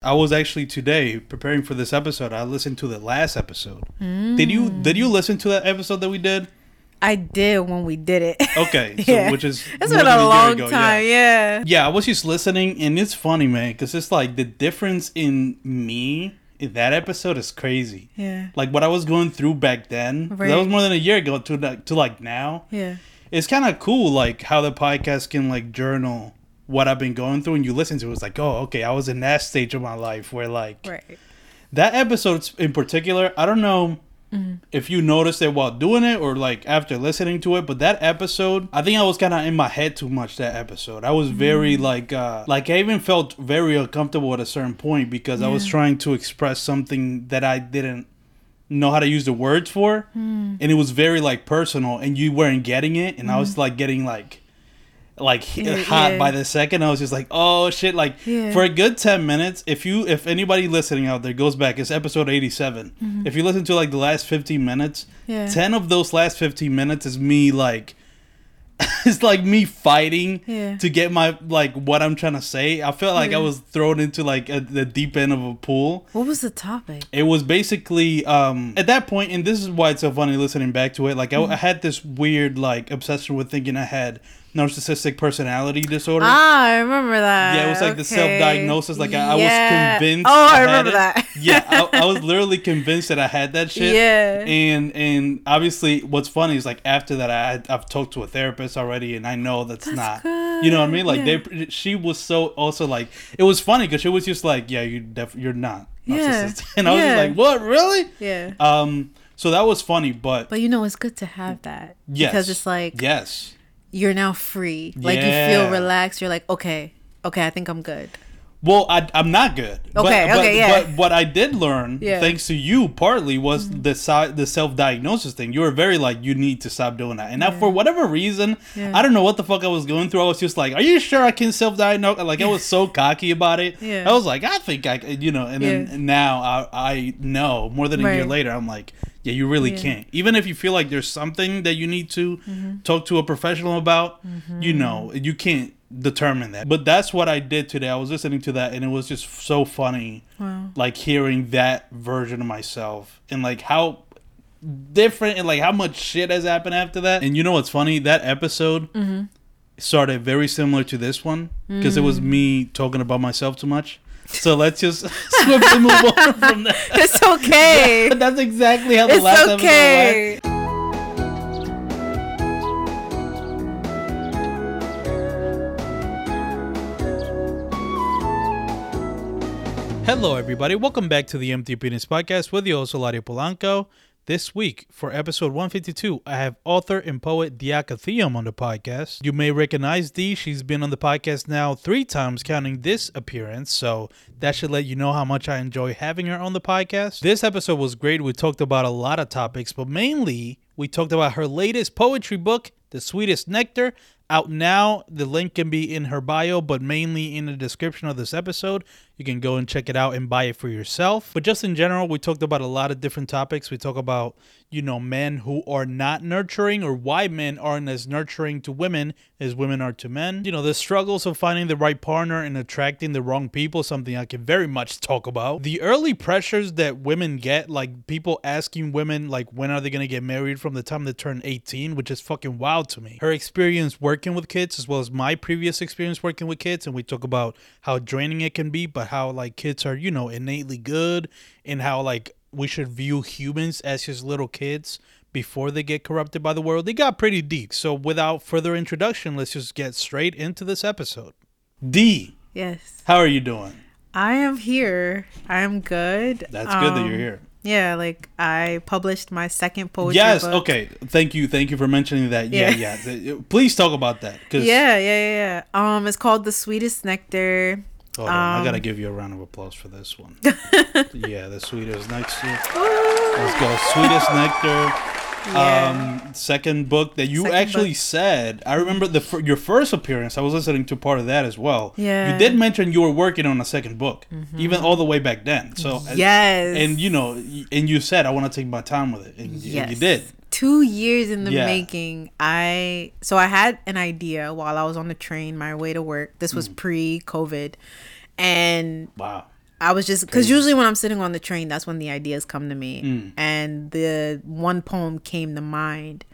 I was actually today preparing for this episode. I listened to the last episode. Did you mm. did you listen to that episode that we did? I did when we did it. Okay, so, Yeah. which is It's been a long ago, time. Yeah. Yeah. yeah, I was just listening, and it's funny, man, because it's like the difference in me in that episode is crazy. Yeah. Like what I was going through back then, that was more than a year ago to like to like now. Yeah. It's kind of cool, like how the podcast can like journal what I've been going through, and you listen to it, it's like, oh, okay, I was in that stage of my life where like Right. that episode in particular, I don't know mm-hmm. if you noticed it while doing it or like after listening to it, but that episode, I think I was kind of in my head too much. That episode, I was very mm. like, uh like I even felt very uncomfortable at a certain point because I was trying to express something that I didn't know how to use the words for, hmm. and it was very like personal, and you weren't getting it, and I was mm-hmm. like getting like. Like hit Yeah, hot yeah. by the second, I was just like, "Oh shit!" Like Yeah. for a good 10 minutes if you if anybody listening out there goes back it's episode 87 if you listen to like the last 15 minutes Mm-hmm. Yeah. 10 of those last 15 minutes is me like it's like me fighting to get my like what i'm trying to say i felt like i was thrown into like a, the deep end of a pool What was the topic? it was basically um at that point and this is why it's so funny listening back to it like I, I had this weird like obsession with thinking i had narcissistic personality disorder Ah, I remember that. yeah, it was like the self-diagnosis. Like I, I was convinced. Oh, I had remember that. yeah, I, I was literally convinced that I had that shit. Yeah. And and obviously, what's funny is like after that, I had, I've talked to a therapist already, and I know that's, That's not. good. You know what I mean? Like Yeah. they, she was so also like it was funny because she was just like, yeah, you def- you're not Yeah. narcissistic, and I was Yeah. just like, what, really? Yeah. Um. So that was funny, but, But you know, it's good to have that yes, because it's like yes. You're now free. Like you feel relaxed. You're like, okay, okay, I think I'm good. Well, I, I'm not good. but, Okay, but, okay, yeah. But what I did learn, Yeah. Mm-hmm. thanks to you, partly was the si- the self diagnosis thing. You were very like, you need to stop doing that. And now, for whatever reason, Yeah. I don't know what the fuck I was going through. I was just like, are you sure I can self diagnose? Like, I was so cocky about it. Yeah. I was like, I think I, you know. And then Yeah. now I, I know more than a year Right. later. I'm like, yeah, you really Yeah. Mm-hmm. can't. Even if you feel like there's something that you need to talk to a professional about, you know, you can't determine that. But that's what I did today. I was listening to that and it was just so funny Wow. like hearing that version of myself and like how different and like how much shit has happened after that. And you know what's funny? That episode Mm-hmm. started very similar to this one because it Mm. was me talking about myself too much. So let's just swiftly move on from that. It's okay. But that's exactly how the it's last episode went. Hello, everybody. Welcome back to the Empty Opinions Podcast with your host, Eladio Polanco. This week, for episode 152, I have author and poet Diakha Thiam on the podcast. You may recognize Dee. She's been on the podcast now three times, counting this appearance, so that should let you know how much I enjoy having her on the podcast. This episode was great. We talked about a lot of topics, but mainly we talked about her latest poetry book, The Sweetest Nectar, out now. The link can be in her bio, but mainly in the description of this episode. You can go and check it out and buy it for yourself. But just in general, we talked about a lot of different topics. We talk about, you know, men who are not nurturing or why men aren't as nurturing to women as women are to men. You know, the struggles of finding the right partner and attracting the wrong people, something I can very much talk about. The early pressures that women get, like people asking women, like, when are they going to get married from the time they turn 18, which is fucking wild to me. Her experience working with kids, as well as my previous experience working with kids, and we talk about how draining it can be, but how, like, kids are, you know, innately good, and how, like, we should view humans as just little kids before they get corrupted by the world. They got pretty deep. So, without further introduction, let's just get straight into this episode. D, Yes. how are you doing? I am here. I am good. That's good that Um, you're here. Yeah, like I published my second poetry Yes. book. Okay. Thank you. Thank you for mentioning that. Yeah. Yeah. Yeah. Please talk about that. Cause Yeah, yeah, yeah, yeah. Um, it's called The Sweetest Nectar. Hold on, I Um, gotta give you a round of applause for this one. yeah, the sweetest nectar. Let's go. Sweetest nectar. Yeah. Um, second book that you Second actually book. said. I remember the your first appearance. I was listening to part of that as well. Yeah. You did mention you were working on a second book, even all the way back then. So yes. and you know, and you said I want to take my time with it, and, y- and you did. Two years in the Yeah. making. I so I had an idea while I was on the train my way to work. This Mm. was pre-COVID, and Wow. I was just because usually when I'm sitting on the train, that's when the ideas come to me, Mm. and the one poem came to mind,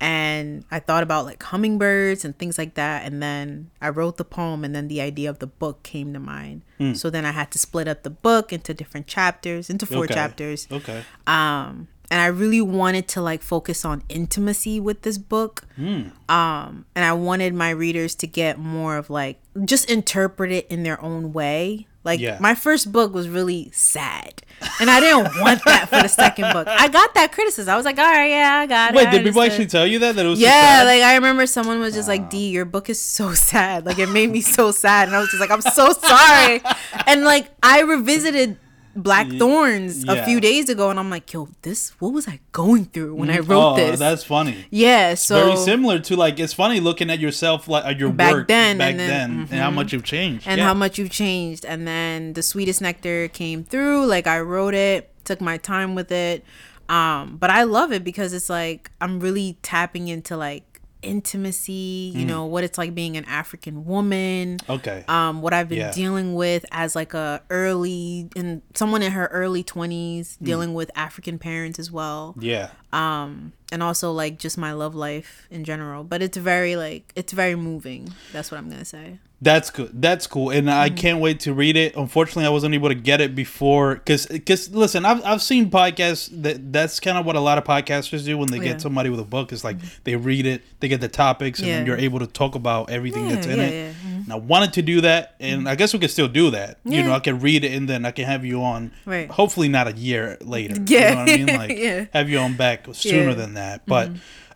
and I thought about like hummingbirds and things like that, and then I wrote the poem, and then the idea of the book came to mind. Mm. So then I had to split up the book into different chapters, into four Okay. chapters. Okay. um and i really wanted to like focus on intimacy with this book Hmm. um and i wanted my readers to get more of like just interpret it in their own way like Yeah. my first book was really sad and i didn't want that for the second book i got that criticism i was like all right yeah i got Wait, it Wait, did people actually tell you that that it was so yeah, like I remember someone was just like, "D, your book is so sad." Like it made me so sad, and I was just like, "I'm so sorry." and like I revisited Black Thorns yeah. a few days ago, and I'm like, "Yo, this what was I going through when I wrote oh, this?" that's funny. yeah, so Very similar to like it's funny looking at yourself like your Back work then, back and then, then- and how much you've changed and yeah. how much you've changed. And then the sweetest nectar came through. Like I wrote it, took my time with it. Um, but I love it because it's like I'm really tapping into like intimacy, Mm. you know, what it's like being an African woman. okay. Um, what I've been Yeah. dealing with as like a early and someone in her early twenties Mm. dealing with African parents as well yeah. um and also like just my love life in general but it's very like it's very moving that's what i'm gonna say That's good. That's cool, and I Mm-hmm. can't wait to read it. Unfortunately, I wasn't able to get it before because because listen, I've I've seen podcasts that that's kind of what a lot of podcasters do when they Yeah. get somebody with a book. It's like they read it, they get the topics, and then you're able to talk about everything Yeah, that's in yeah, it. yeah. Mm-hmm. And I wanted to do that, and I guess we can still do that. You know, I can read it, and then I can have you on. Right. Hopefully, not a year later. Yeah. You know what I mean? Like Yeah. have you on back sooner Yeah. than that, but.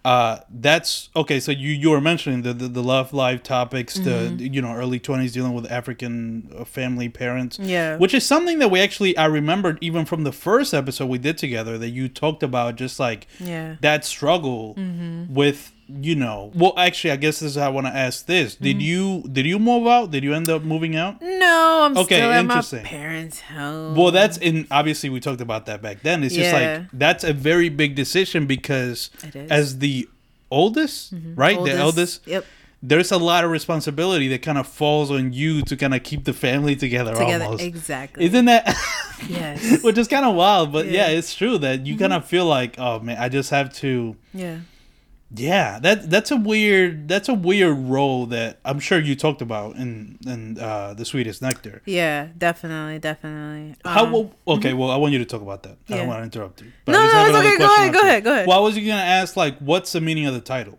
Uh, that's okay. So you you were mentioning the the, the love life topics, Mm-hmm. the you know early twenties dealing with African uh, family parents, Yeah. which is something that we actually I remembered even from the first episode we did together that you talked about just like Yeah. that struggle with you know. Well, actually, I guess this is how I want to ask this: Did mm-hmm. you did you move out? Did you end up moving out? no i'm Okay, still at my parents home Well, that's in obviously we talked about that back then. It's just like that's a very big decision because as the oldest, mm-hmm. right, the eldest, yep there's a lot of responsibility that kind of falls on you to kind of keep the family together. together almost exactly isn't that? yes Which is kind of wild, but yeah. Yeah. it's true that you kind of mm-hmm. feel like, oh man, I just have to. yeah Yeah, that that's a weird that's a weird role that I'm sure you talked about in in uh, the sweetest nectar. yeah definitely definitely How Um, well, okay? Well, I want you to talk about that. I don't want to interrupt you. But No, no, it's okay. Go ahead, go ahead, go ahead. Well, I was gonna ask like, what's the meaning of the title?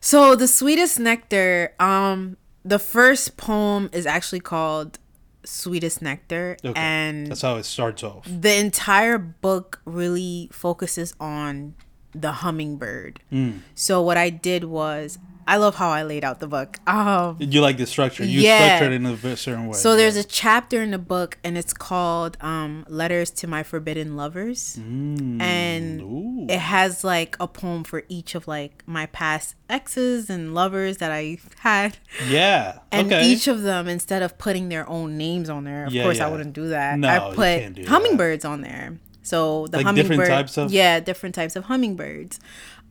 So the sweetest nectar, um, the first poem is actually called Sweetest Nectar, Okay, and that's how it starts off. the entire book really focuses on the hummingbird. Mm. So what I did was I love how I laid out the book. Um You like the structure. You Yeah. structured it in a certain way. so there's yeah. a chapter in the book and it's called um Letters to My Forbidden Lovers. Mm. And Ooh. it has like a poem for each of like my past exes and lovers that I had. yeah. And okay. each of them, instead of putting their own names on there, of Yeah, course. I wouldn't do that. No, I you put can't do that. hummingbirds on there. So the Like hummingbird, different types of- yeah, different types of hummingbirds.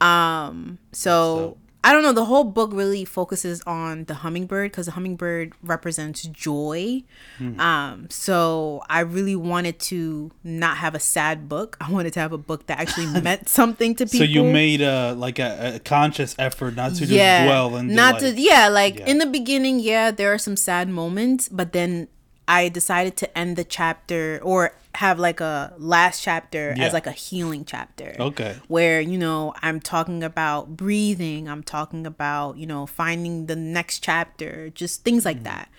Um, so So- I don't know. The whole book really focuses on the hummingbird because the hummingbird represents joy. Hmm. Um, so I really wanted to not have a sad book. I wanted to have a book that actually meant something to people. so you made a like a, a conscious effort not to just dwell and not to yeah like Yeah. in the beginning yeah there are some sad moments but then i decided to end the chapter or have like a last chapter Yeah. as like a healing chapter. Okay. where you know i'm talking about breathing i'm talking about you know finding the next chapter just things like that.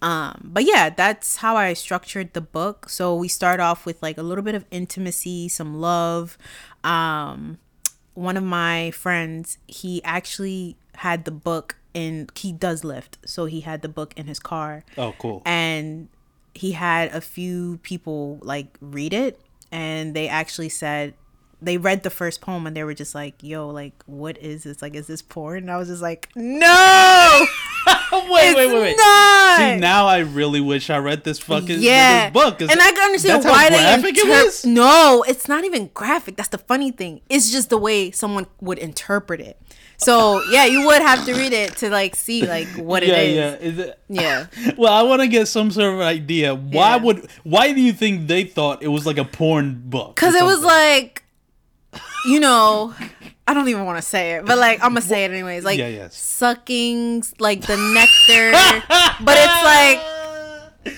Um but yeah that's how i structured the book. So we start off with like a little bit of intimacy some love. Um one of my friends he actually had the book in he does lift so he had the book in his car Oh, cool. and he had a few people like read it and they actually said they read the first poem and they were just like yo like what is this like is this porn and i was just like no wait, wait, wait, wait. not. See, now I really wish I read this fucking yeah this book. and i can understand why they graphic it was? no it's not even graphic that's the funny thing it's just the way someone would interpret it So yeah, you would have to read it to like see like what yeah, it is. yeah. Is it? Yeah. Well, I want to get some sort of idea. Why Yeah. would? Why do you think they thought it was like a porn book? Cause it was like, you know, I don't even want to say it, but like I'm gonna say it anyways. Like Yeah, yes. sucking like the nectar, but it's like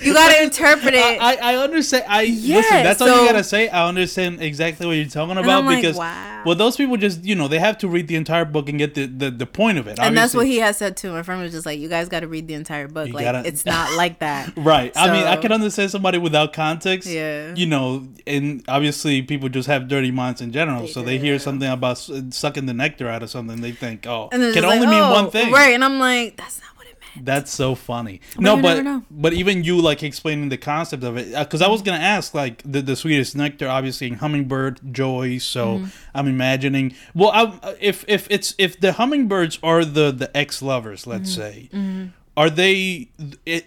you gotta interpret it. I, I understand. I Yeah, listen. That's all you gotta say. I understand exactly what you're talking about I'm like, because wow. well, those people just you know they have to read the entire book and get the the, the point of it. and that's what he has said too. My friend was just like, "You guys got to read the entire book. You like, gotta- it's not like that." Right. I mean, I can understand somebody without context. Yeah. You know, and obviously people just have dirty minds in general. They so they hear something about sucking the nectar out of something, they think, oh, And it can only like, mean "Oh, one thing. right? And I'm like, "That's not what it meant." That's so funny. no, but never know. but even you like explaining the concept of it because I was gonna ask like the the sweetest nectar, obviously in hummingbird joy. So Mm-hmm. I'm imagining. Well, I, if if it's if the hummingbirds are the the ex lovers, let's Mm-hmm. say, are they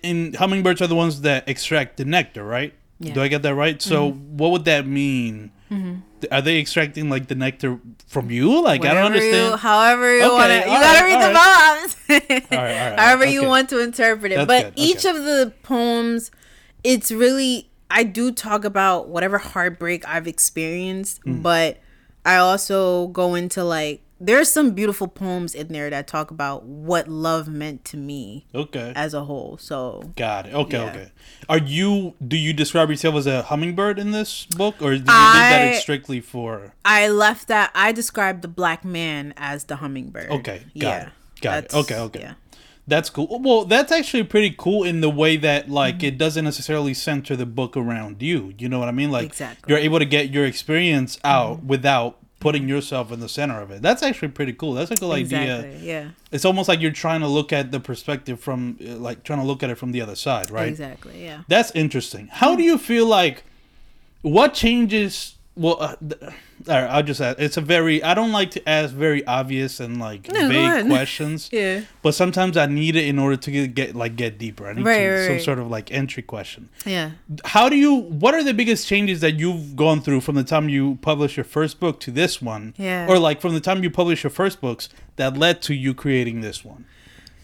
in hummingbirds are the ones that extract the nectar, right? Yeah. Do I get that right? So what would that mean? Are they extracting like the nectar from you? Like I don't Whatever You, understand. however you Okay, want to, you all gotta read all the poems. All right, all right, however you want to interpret it. That's but good, each okay. of the poems, it's really I do talk about whatever heartbreak I've experienced, Hmm. but I also go into like there's some beautiful poems in there that talk about what love meant to me Okay. as a whole. So Got it. Okay, Yeah. okay. Are you? Do you describe yourself as a hummingbird in this book, or did you I- that strictly for? I left that. I described the black man as the hummingbird. Okay, got yeah, it, got it. Okay, okay. Yeah. That's cool. Well, that's actually pretty cool in the way that like Mm-hmm. it doesn't necessarily center the book around you. You know what I mean? Like Exactly. Mm-hmm. you're able to get your experience out without putting yourself in the center of it. That's actually pretty cool. That's a cool idea. Yeah. It's almost like you're trying to look at the perspective from uh, like trying to look at it from the other side, right? Exactly. Yeah. That's interesting. How do you feel like what changes? Well, uh, th- all right, I'll just ask. It's a very. I don't like to ask very obvious and like No, go vague questions. Yeah. But sometimes I need it in order to get, get like get deeper. I need Right, some, right, some right. sort of like entry question. Yeah. How do you? What are the biggest changes that you've gone through from the time you published your first book to this one? Yeah. Or like from the time you published your first books that led to you creating this one.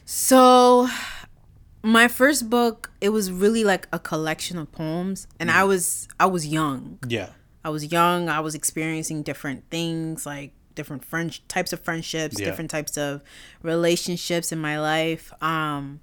So my first book, it was really like a collection of poems and Mm. I was I was young. Yeah. I was young, I was experiencing different things like different friend types of friendships, Yeah. different types of relationships in my life. Um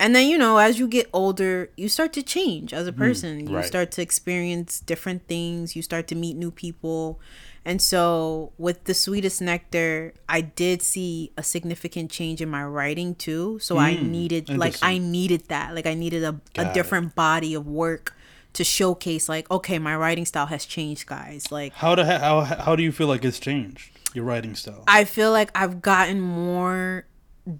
and then you know, as you get older, you start to change as a person. you Mm, right. start to experience different things, you start to meet new people. And so with the sweetest nectar, I did see a significant change in my writing too. So I needed like I needed that. Like I needed a, Got a it. different body of work to showcase like okay, my writing style has changed, guys. Like How do how how do you feel like it's changed your writing style? I feel like I've gotten more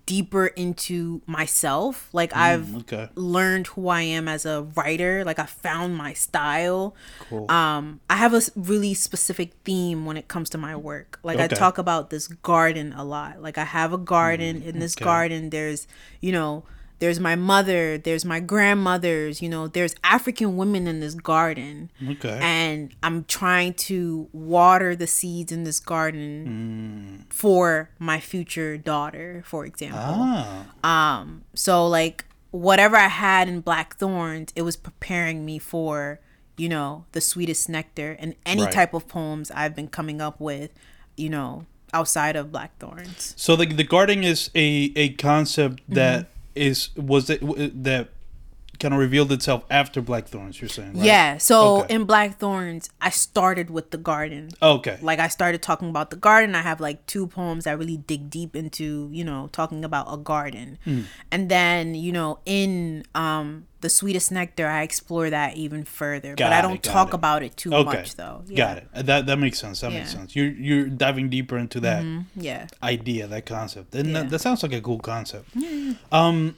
deeper into myself. Like I've okay. learned who I am as a writer. Like I found my style. Cool. Um, I have a really specific theme when it comes to my work. Like I talk about this garden a lot. Like I have a garden. In this Mm, okay. garden, there's you know. There's my mother, there's my grandmothers, you know, there's African women in this garden Okay. and I'm trying to water the seeds in this garden for my future daughter, for example. ah. So like whatever I had in Black Thorns, it was preparing me for, you know, the sweetest nectar and any Right. type of poems I've been coming up with, you know, outside of Black Thorns. So the the gardening is a a concept Mm-hmm. Is was it that kind of revealed itself after Blackthorns. You're saying, right? Yeah. So Okay. in Black Thorns, I started with the garden. Okay. like I started talking about the garden. I have like two poems that really dig deep into, you know, talking about a garden. Hmm. And then, you know, in um The Sweetest Nectar, I explore that even further. but I don't got talk it. about it too okay. much though. Got it. That that makes sense. That makes sense. You're you're diving deeper into that Yeah. idea, that concept, and Yeah. that, that sounds like a cool concept. Um,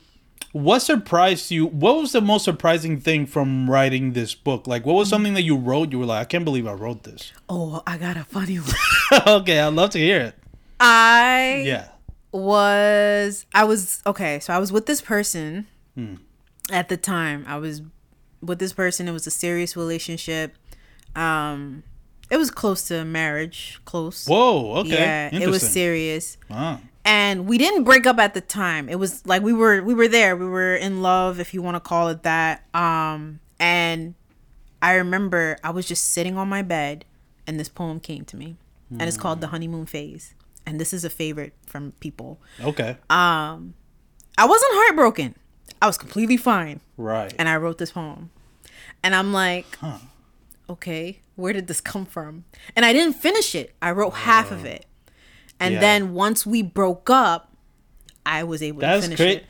what surprised you? What was the most surprising thing from writing this book? Like, what was something that you wrote? You were like, I can't believe I wrote this. Oh, I got a funny one. okay, I'd love to hear it. I Yeah. was I was okay, so I was with this person Hmm. at the time. I was with this person. It was a serious relationship. Um it was close to marriage, close. Whoa. Okay. Yeah, it was serious. Ah. And we didn't break up at the time. It was like we were we were there. We were in love, if you want to call it that. Um, and I remember I was just sitting on my bed, and this poem came to me, and it's called "The Honeymoon Phase." And this is a favorite from people. Okay. Um, I wasn't heartbroken. I was completely fine, right. and I wrote this poem. And I'm like, Huh. okay, where did this come from? And I didn't finish it. I wrote half of it. And Yeah. then once we broke up, I was able to That's finish great. it.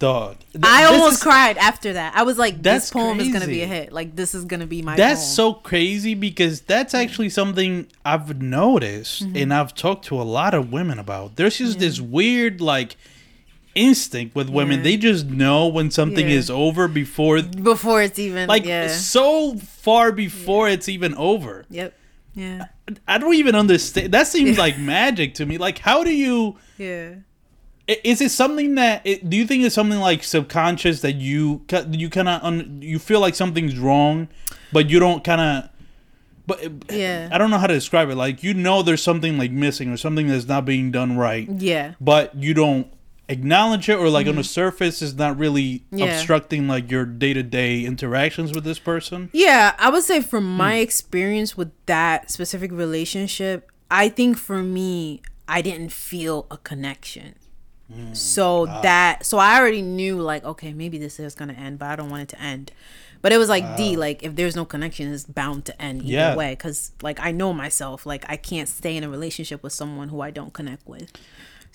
Dog. Th- I almost is- cried after that. I was like, this poem is gonna be a hit. Like this is gonna be my That's poem. so crazy because that's actually something I've noticed Mm-hmm. and I've talked to a lot of women about. There's just this weird like instinct with women. Yeah. They just know when something Yeah. is over before before it's even like yeah. so far before it's even over. Yep. Yeah. I don't even understand. That seems like magic to me. Like how do you Yeah. Is it something that it, do you think it's something like subconscious that you you kind of un, you feel like something's wrong, but you don't kind of. But Yeah. I don't know how to describe it. Like you know, there's something like missing or something that's not being done right, Yeah. but you don't acknowledge it, or like on the surface, is not really Mm-hmm. Yeah. obstructing like your day to day interactions with this person. Yeah, I would say from Hmm. my experience with that specific relationship, I think for me, I didn't feel a connection. Hmm. So Ah. that so I already knew like okay maybe this is gonna end but I don't want it to end, but it was like Ah. D like if there's no connection it's bound to end either Yeah. way because like I know myself like I can't stay in a relationship with someone who I don't connect with,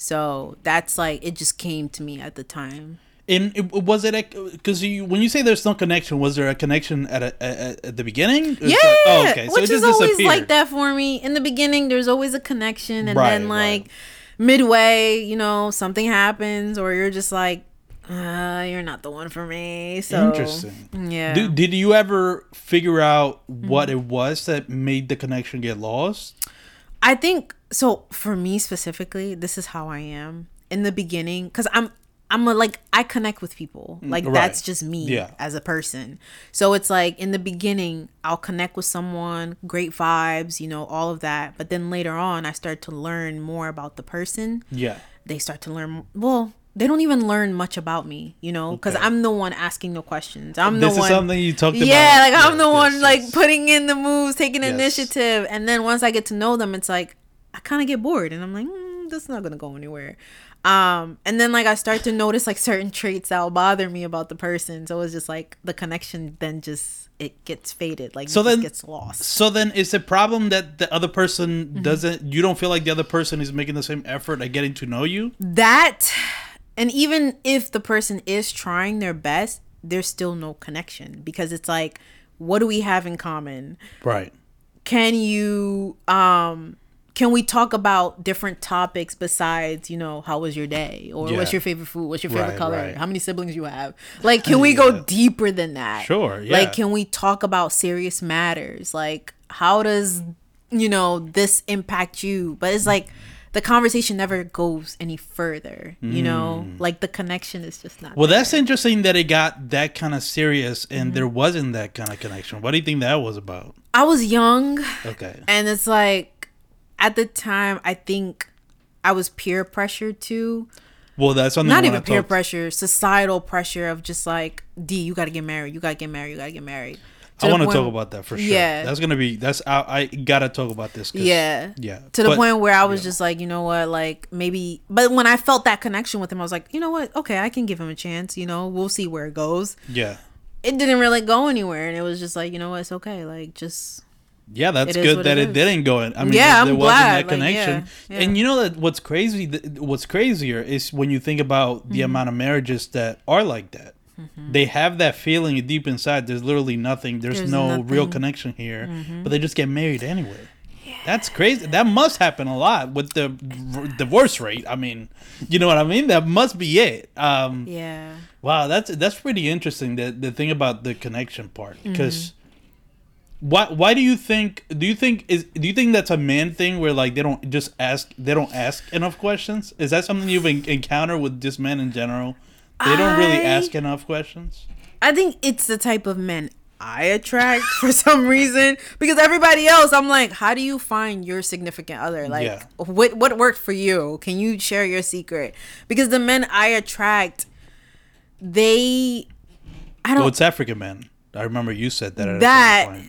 so that's like it just came to me at the time. And it, was it because you when you say there's no connection, was there a connection at a, at, at the beginning? Yeah, like- oh, okay. So which is always like that for me. In the beginning, there's always a connection, and Right, then like midway, you know, something happens, or you're just like, uh, you're not the one for me. So Interesting. Yeah. Do, did you ever figure out Mm-hmm. what it was that made the connection get lost? I think so. For me specifically, this is how I am in the beginning because I'm. I'm a, like I connect with people. Like Mm, right. that's just me Yeah. as a person. So it's like in the beginning, I'll connect with someone, great vibes, you know, all of that. But then later on, I start to learn more about the person. Yeah. they start to learn well they don't even learn much about me you know because Okay. i'm the one asking the questions i'm the one. This the is one something you talked about. yeah like i'm Yes, the one yes, like yes. putting in the moves taking initiative and then once i get to know them it's like i kind of get bored and i'm like mm, this is not gonna go anywhere um and then like i start to notice like certain traits that'll bother me about the person so it's just like the connection then just it gets faded like So then- gets lost So then, it's a problem that the other person Mm-hmm. doesn't? You don't feel like the other person is making the same effort at getting to know you? that and even if the person is trying their best there's still no connection because it's like what do we have in common? Right. can you um can we talk about different topics besides you know how was your day? Or Yeah. what's your favorite food? What's your favorite Right, color? right. how many siblings you have? Like can we go deeper than that? Sure, yeah. like can we talk about serious matters? Like how does you know this impact you? But it's like the conversation never goes any further you know like the connection is just not Mm. Well, there. that's interesting that it got that kind of serious Mm-hmm. and there wasn't that kind of connection. What do you think that was about? i was young Okay. And it's like at the time I think I was peer pressured too. Well, that's something Not even peer pressure, societal pressure of just like, D, you gotta get married, you gotta get married, you gotta get married. I want to talk about that for sure. Yeah. That's gonna be. That's I, I gotta talk about this. 'cause- Yeah. Yeah. To the But- point where I was yeah. just like, you know what, like maybe but when I felt that connection with him, I was like, you know what, okay, I can give him a chance, you know, we'll see where it goes. Yeah. It didn't really go anywhere and it was just like, you know what, it's okay. Like just Yeah, that's good that it it, didn't go in. I mean, Yeah, there, I'm glad, wasn't that like, connection. yeah, yeah. And you know that what's crazy? What's crazier is when you think about the Mm-hmm. amount of marriages that are like that. They have that feeling deep inside. There's literally nothing. There's, There's no real nothing. Mm-hmm. connection here, but they just get married anyway. That's crazy. That must happen a lot with the r- divorce rate. I mean, you know what I mean? That must be it. Um, yeah. Wow, that's that's pretty interesting. The the thing about the connection part, Mm-hmm. because why why do you think do you think is do you think that's a man thing where like they don't just ask they don't ask enough questions? Is that something you've en- encountered with just men in general? They don't really ask enough questions. I think it's the type of men I attract for some reason because everybody else I'm like how do you find your significant other like Yeah. what what worked for you can you share your secret because the men I attract they I don't Well, it's African men. I remember you said that. At That-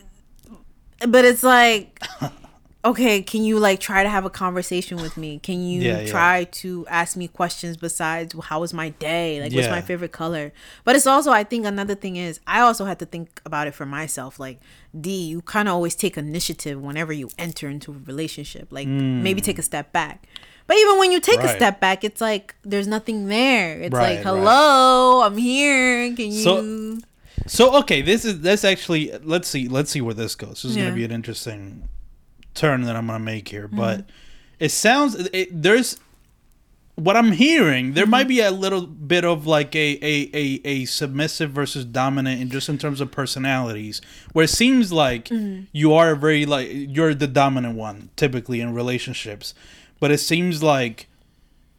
but it's like okay can you like try to have a conversation with me can you Yeah, yeah. try to ask me questions besides how was my day like what's my favorite color but it's also i think another thing is i also had to think about it for myself like d you kind of always take initiative whenever you enter into a relationship like maybe take a step back but even when you take a Mm. Step back it's like there's nothing there it's Right, like right. hello i'm here can you So- So okay, this is that's actually let's see let's see where this goes. This is Yeah. gonna be an interesting turn that I'm gonna make here, Mm-hmm. but it sounds it, there's what I'm hearing. There Mm-hmm. might be a little bit of like a, a a a submissive versus dominant, and just in terms of personalities, where it seems like Mm-hmm. you are very like you're the dominant one typically in relationships, but it seems like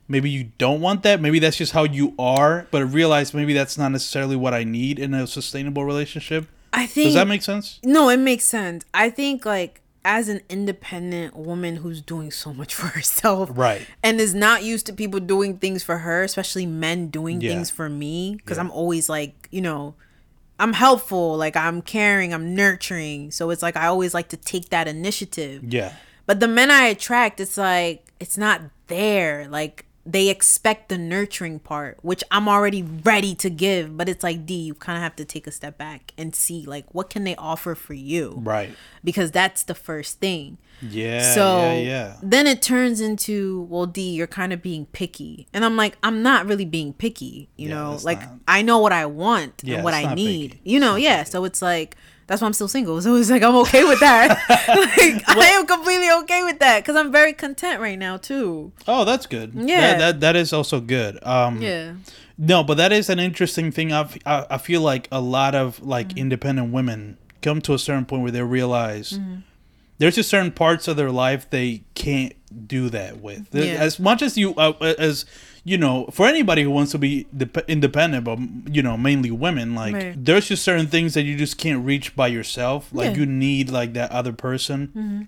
maybe you don't want that. Maybe that's just how you are, but I realize maybe that's not necessarily what I need in a sustainable relationship. i think Does that make sense? No, it makes sense. I think like as an independent woman who's doing so much for herself, Right. and is not used to people doing things for her, especially men doing Yeah. things for me, because Yeah. I'm always like, you know, I'm helpful, like I'm caring, I'm nurturing. So it's like I always like to take that initiative. Yeah. But the men I attract, it's like it's not there. Like they expect the nurturing part, which I'm already ready to give. But it's like D, you kind of have to take a step back and see like what can they offer for you, Right. because that's the first thing. Yeah. So yeah. Yeah. then it turns into well, D, you're kind of being picky, and I'm like, I'm not really being picky. You Yeah, know, like not- I know what I want and what I need. picky. You know, yeah. So it's like that's why I'm still single. So it's like I'm okay with that. like I am completely okay with that because I'm very content right now too. Oh, that's good. Yeah. That, that that is also good. Um. Yeah. No, but that is an interesting thing. I've, I I feel like a lot of like Mm-hmm. independent women come to a certain point where they realize Mm-hmm. there's just certain parts of their life they can't do that with. Yeah. As much as you uh, as you know, for anybody who wants to be dep- independent, but you know, mainly women, like Right. there's just certain things that you just can't reach by yourself. Like Yeah. Mm-hmm. you need like that other person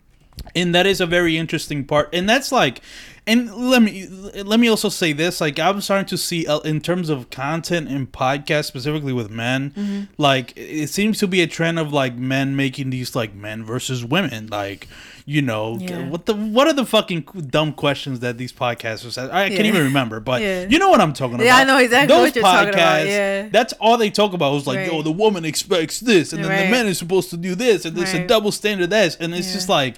and that is a very interesting part and that's like and let me let me also say this like i'm starting to see uh, in terms of content and podcasts specifically with men Mm-hmm. like it seems to be a trend of like men making these like men versus women like you know Yeah. what the what are the fucking dumb questions that these podcasters ask? i can't even remember but Yeah. you know what i'm talking about Yeah, I know exactly Those what you're talking about, yeah. that's all they talk about is like Right. yo the woman expects this and then the man is supposed to do this and there's a double standard this and it's just like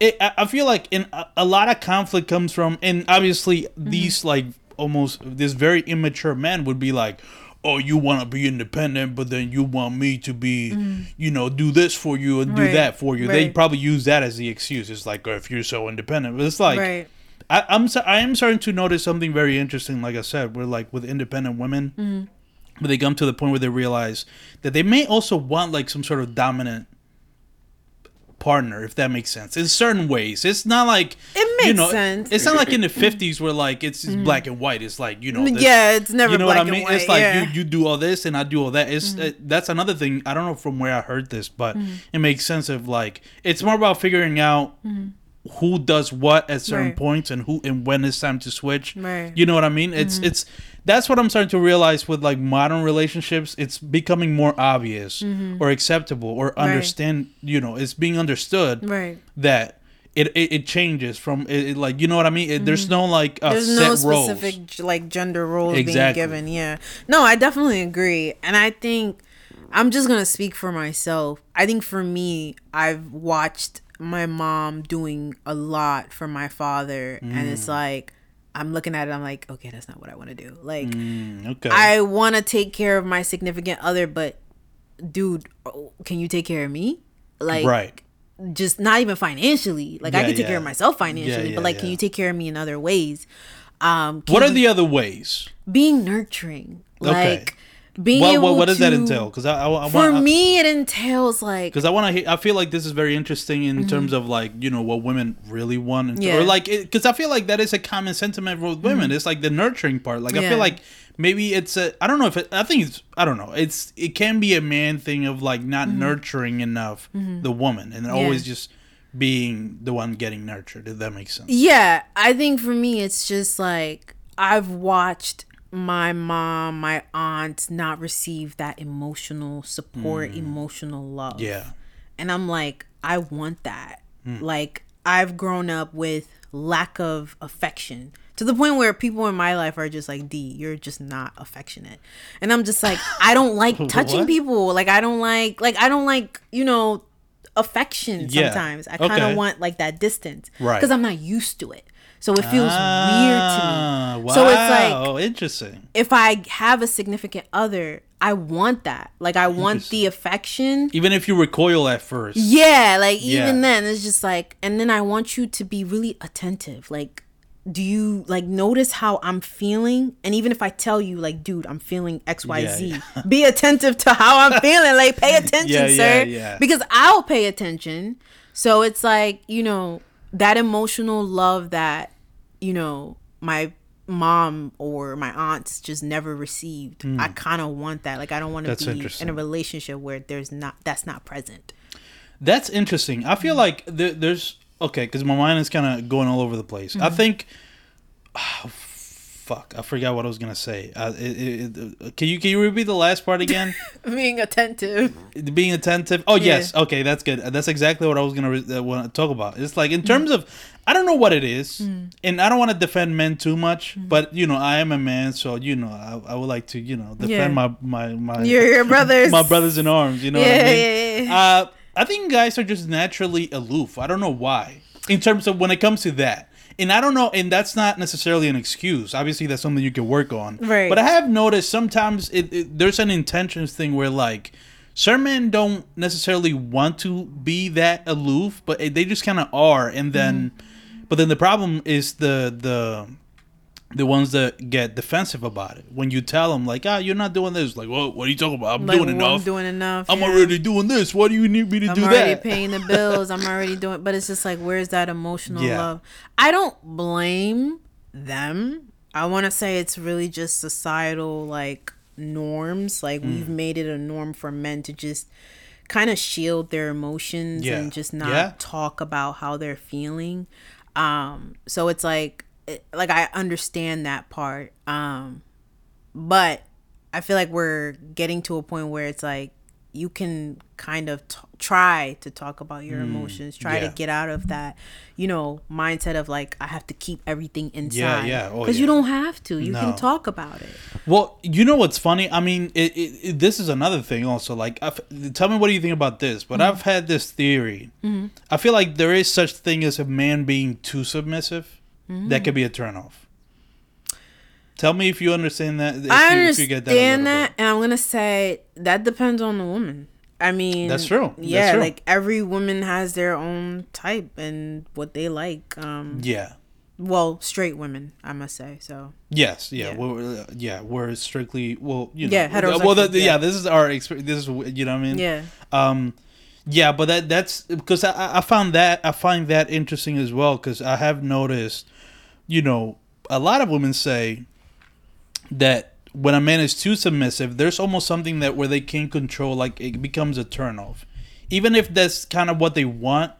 it, I feel like in a, a lot of conflict comes from, and obviously Mm-hmm. these like almost this very immature man would be like, "Oh, you want to be independent, but then you want me to be, you know, do this for you and do Mm-hmm. That for you." They probably use that as the excuse. It's like, oh, if you're so independent, but it's like, right. I, I'm so- I am starting to notice something very interesting. Like I said, we're like with independent women, Mm-hmm. but they come to the point where they realize that they may also want like some sort of dominant partner, if that makes sense. In certain ways, it's not like It you makes know, sense. Mm-hmm. It's not like in the '50s where like it's just black and white. It's like you know, this- yeah, it's never you know what I mean? white. It's like yeah. Mm-hmm. you you do all this and I do all that. It's uh, that's another thing. I don't know from where I heard this, but it makes sense of like it's more about figuring out who does what at certain Mm-hmm. Right. points and who and when it's time to switch. Right. Mm-hmm. You know what I mean? It's it's that's what I'm starting to realize with like modern relationships. It's becoming more obvious or acceptable or understand. You know, it's being understood Mm-hmm. right. that. It, it, it changes from it, it, like you know what I mean. It, There's no like uh, Mm-hmm. There's no roles. specific g- like gender roles Exactly. being given. Yeah. No, I definitely agree. And I think I'm just going to speak for myself. I think for me, I've watched my mom doing a lot for my father and Mm. it's like I'm looking at it I'm like, okay, that's not what I want to do. Like Mm, okay. I want to take care of my significant other, but dude, oh, can you take care of me? Like right. just not even financially. Like I can take yeah. care of myself financially, yeah, but like, can you take care of me in other ways? Um, What are the other ways? being nurturing? Okay. Like being What, able what, what does that entail? Because I, I, I For want me, it entails like because I want to. I feel like this is very interesting in terms of like you know what women really want, and, Mm-hmm. Yeah. Mm-hmm. or like because I feel like that is a common sentiment with women. It's like the nurturing part. Like I feel like maybe it's a. I don't know if it, I think it's. I don't know. It's it can be a man thing of like not Mm-hmm. nurturing enough the woman and always just being the one getting nurtured. If that makes sense. Yeah, I think for me, it's just like I've watched my mom, my aunt not receive that emotional support, emotional love. Mm. Yeah. And I'm like, I want that. Hmm. Like, I've grown up with lack of affection to the point where people in my life are just like, D, you're just not affectionate. And I'm just like, I don't like touching people. Like, I don't like, like, I don't like, you know, affection Yeah. sometimes. I kind of Okay. want like that distance. Right. Because I'm not used to it. So it feels weird to Ah, me. Wow. So it's like, interesting. if I have a significant other, I want that. Like, I want the affection. Even if you recoil at first. Yeah, like Yeah. even then it's just like and then I want you to be really attentive. Like do you like notice how I'm feeling? And even if I tell you like dude, I'm feeling XYZ, be attentive to how I'm feeling. Like pay attention, Yeah, yeah, sir. yeah. Because I'll pay attention. So it's like, you know, that emotional love that, you know, my mom or my aunts just never received. I kind of want that. Like I don't want Hmm. To be in a relationship where there's not that's not present. That's interesting. I feel like there, there's okay because my mind is kind of going all over the place. I think. ah, fuck, I forgot what I was gonna say. Uh, it, it, it- can you can you repeat the last part again? Being attentive. Being attentive. Oh Yeah. yes, okay, that's good. That's exactly what I was gonna re- uh, want to talk about. It's like in terms of, I don't know what it is, and I don't want to defend men too much, but you know I am a man, so you know I, I would like to you know defend Yeah. my my my Your your brothers. my brothers in arms. You know what I Yeah, mean? yeah, yeah. Uh, I think guys are just naturally aloof. I don't know why. In terms of when it comes to that. And I don't know, and that's not necessarily an excuse. Obviously, that's something you can work on. Right. But I have noticed sometimes it, it, there's an intentions thing where, like, certain men don't necessarily want to be that aloof, but they just kind of are. And then, Mm-hmm. but then the problem is the the the ones that get defensive about it. When you tell them, like, ah, you're not doing this, like, well, what are you talking about? I'm Like, doing well, enough. I'm doing enough. I'm yeah. already doing this. Why do you need me to do? that? I'm already paying the bills. I'm already doing, but it's just like, where's that emotional Yeah. love? I don't blame them. I want to say it's really just societal like norms. Like we've Mm. made it a norm for men to just kind of shield their emotions Yeah. and just not talk about how they're feeling. Um, so it's like, like I understand that part. Um, but I feel like we're getting to a point where it's like you can kind of t- try to talk about your emotions, try Mm, yeah. to get out of that, you know, mindset of like I have to keep everything inside. yeah. Oh, Because yeah. you don't have to. You No. can talk about it. Well, you know what's funny? I mean, it, it, it- this is another thing also. Like, I've, tell me what do you think about this? But Mm-hmm. I've had this theory. I feel like there is such thing as a man being too submissive. Mm-hmm. That could be a turnoff. Tell me if you understand that. If I you, understand that. that, a little bit. and I'm gonna say that depends on the woman. I mean, That's true. That's Yeah, true. like every woman has their own type and what they like. Um, Yeah. well, straight women, I must say. So Yes, yeah, Yeah. We're, yeah, we're strictly well, you know, Yeah, Well, the, heterosexual, yeah. yeah. this is our experience. This is you know what I mean. yeah, Um, yeah, but that that's because I, I found that I find that interesting as well because I have noticed, you know, a lot of women say that when a man is too submissive, there's almost something that where they can't control, like it becomes a turnoff. Even if that's kind of what they want,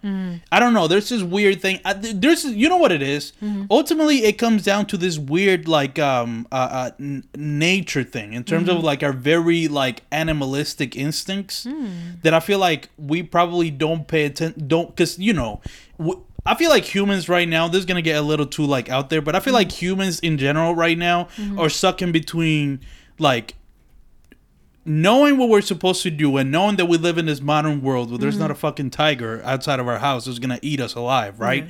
I don't know. There's this weird thing. I, there's, you know what it is? Ultimately, it comes down to this weird, like, um, uh, uh n- nature thing in terms of like our very like animalistic instincts that I feel like we probably don't pay attention. Don't because you know, w- I feel like humans right now. This is gonna get a little too like out there, but I feel mm-hmm. like humans in general right now mm-hmm. are stuck in between like knowing what we're supposed to do and knowing that we live in this modern world where there's not mm-hmm. a fucking tiger outside of our house who's gonna eat us alive, right?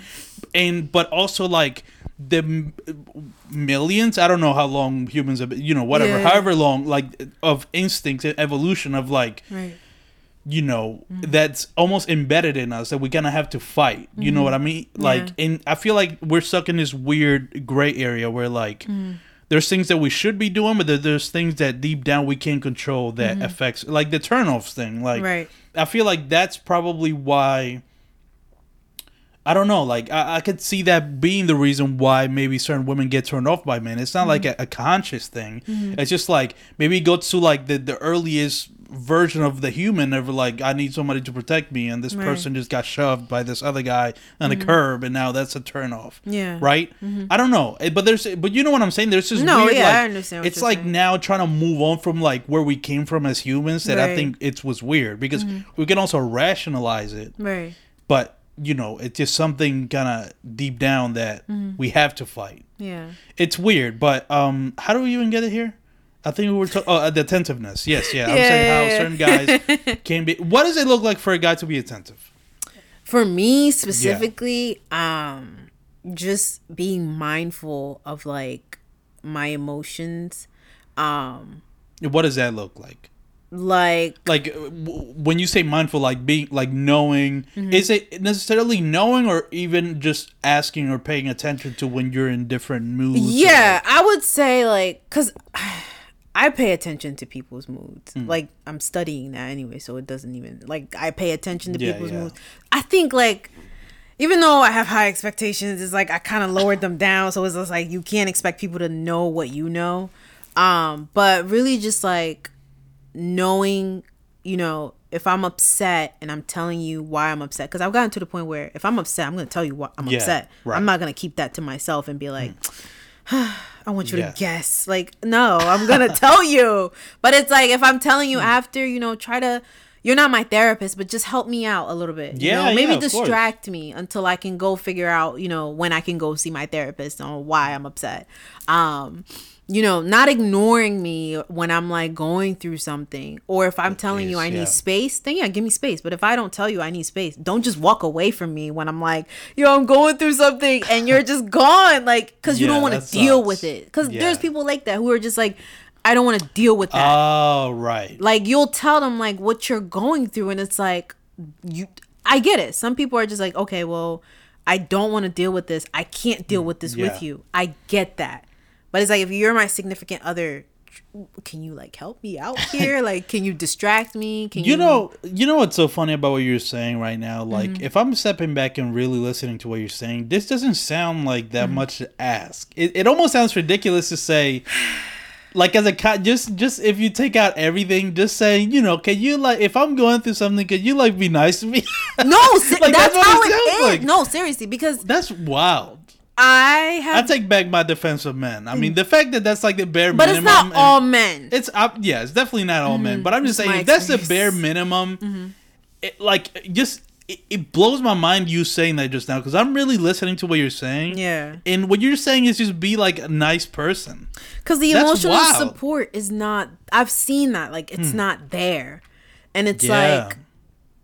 And but also like the m- millions, I don't know how long humans have, you know, whatever, Yeah. however long, like of instinct, evolution of like right. You know that's almost embedded in us that we're gonna have to fight you Mm-hmm. know what i mean like and i feel like we're stuck in this weird gray area where like Mm. there's things that we should be doing, but there's things that deep down we can't control that affects, like the turnoffs thing. Like, Mm-hmm. Right. I feel like that's probably why. I don't know. Like, I, I could see that being the reason why maybe certain women get turned off by men. It's not like Mm-hmm. a, a conscious thing. It's just like maybe goes to like the the earliest version of the human of like I need somebody to protect me, and this Right. Mm-hmm. person just got shoved by this other guy on a curb, and now that's a turn off. Yeah. Right. I don't know, Eh, but there's but you know what I'm saying. There's this No, weird yeah, like I understand it's like saying. now trying to move on from like where we came from as humans that I think it was weird because we can also rationalize it, Right. but you know it's just something kind of deep down that Mm-hmm. we have to fight. Yeah. It's weird, but um, how do we even get it here? I think we were talking. Oh, uh, the attentiveness. Yes, yeah. I'm Yeah, saying how yeah, certain guys can be. What does it look like for a guy to be attentive? For me specifically, um, just being mindful of like my emotions. Um, What does that look like? like Like uh, w- when you say mindful, like being like knowing, Mm-hmm. is it necessarily knowing, or even just asking or paying attention to when you're in different moods? or- Yeah, I would say like cuz I pay attention to people's moods. Mm. Like I'm studying that anyway, so it doesn't even like I pay attention to Yeah, people's yeah. moods. I think like even though I have high expectations, it's like I kind of lowered them down, so it's just like you can't expect people to know what you know. Um, but really just like knowing, you know, if I'm upset and I'm telling you why I'm upset, because I've gotten to the point where if I'm upset, I'm gonna tell you why I'm Yeah, upset. right. I'm not gonna keep that to myself and be like, I want you Yeah. to guess. Like, no, I'm gonna tell you. But it's like if I'm telling you after, you know, try to. You're not my therapist, but just help me out a little bit. You Yeah, know, maybe yeah, of course. distract me until I can go figure out, you know, when I can go see my therapist on why I'm upset. Um, you know, not ignoring me when I'm like going through something, or if I'm telling you Yes, I need space, then yeah, give me space. But if I don't tell you I need space, don't just walk away from me when I'm like, yo, I'm going through something, and you're just gone, like, because you Yeah, don't want to deal with it. Because Yeah. there's people like that who are just like, I don't want to deal with that Oh, right. like you'll tell them like what you're going through and it's like you i get it some people are just like okay well i don't want to deal with this i can't deal with this Yeah. with you i get that but it's like if you're my significant other can you like help me out here like can you distract me can you, You know, you know what's so funny about what you're saying right now? Like, Mm-hmm. if I'm stepping back and really listening to what you're saying, this doesn't sound like Mm-hmm. that much to ask. It, it almost sounds ridiculous to say, like, as a cat, just just if you take out everything, just saying, you know, can you like, if I'm going through something, can you like be nice to me? no Like, that's, that's how it it like. no seriously because That's wild. I I take back my defense of men. I mean, the fact that that's like the bare but it's minimum. not all men It's up. Yeah, it's definitely not all men. Mm-hmm. But I'm just saying, if that's the bare minimum, mm-hmm. it, like just it, it blows my mind you saying that just now because I'm really listening to what you're saying. yeah And what you're saying is just be like a nice person. Because the That's emotional wild. Hmm. support is not, I've seen that. Like, it's hmm. not there. And it's Yeah. like,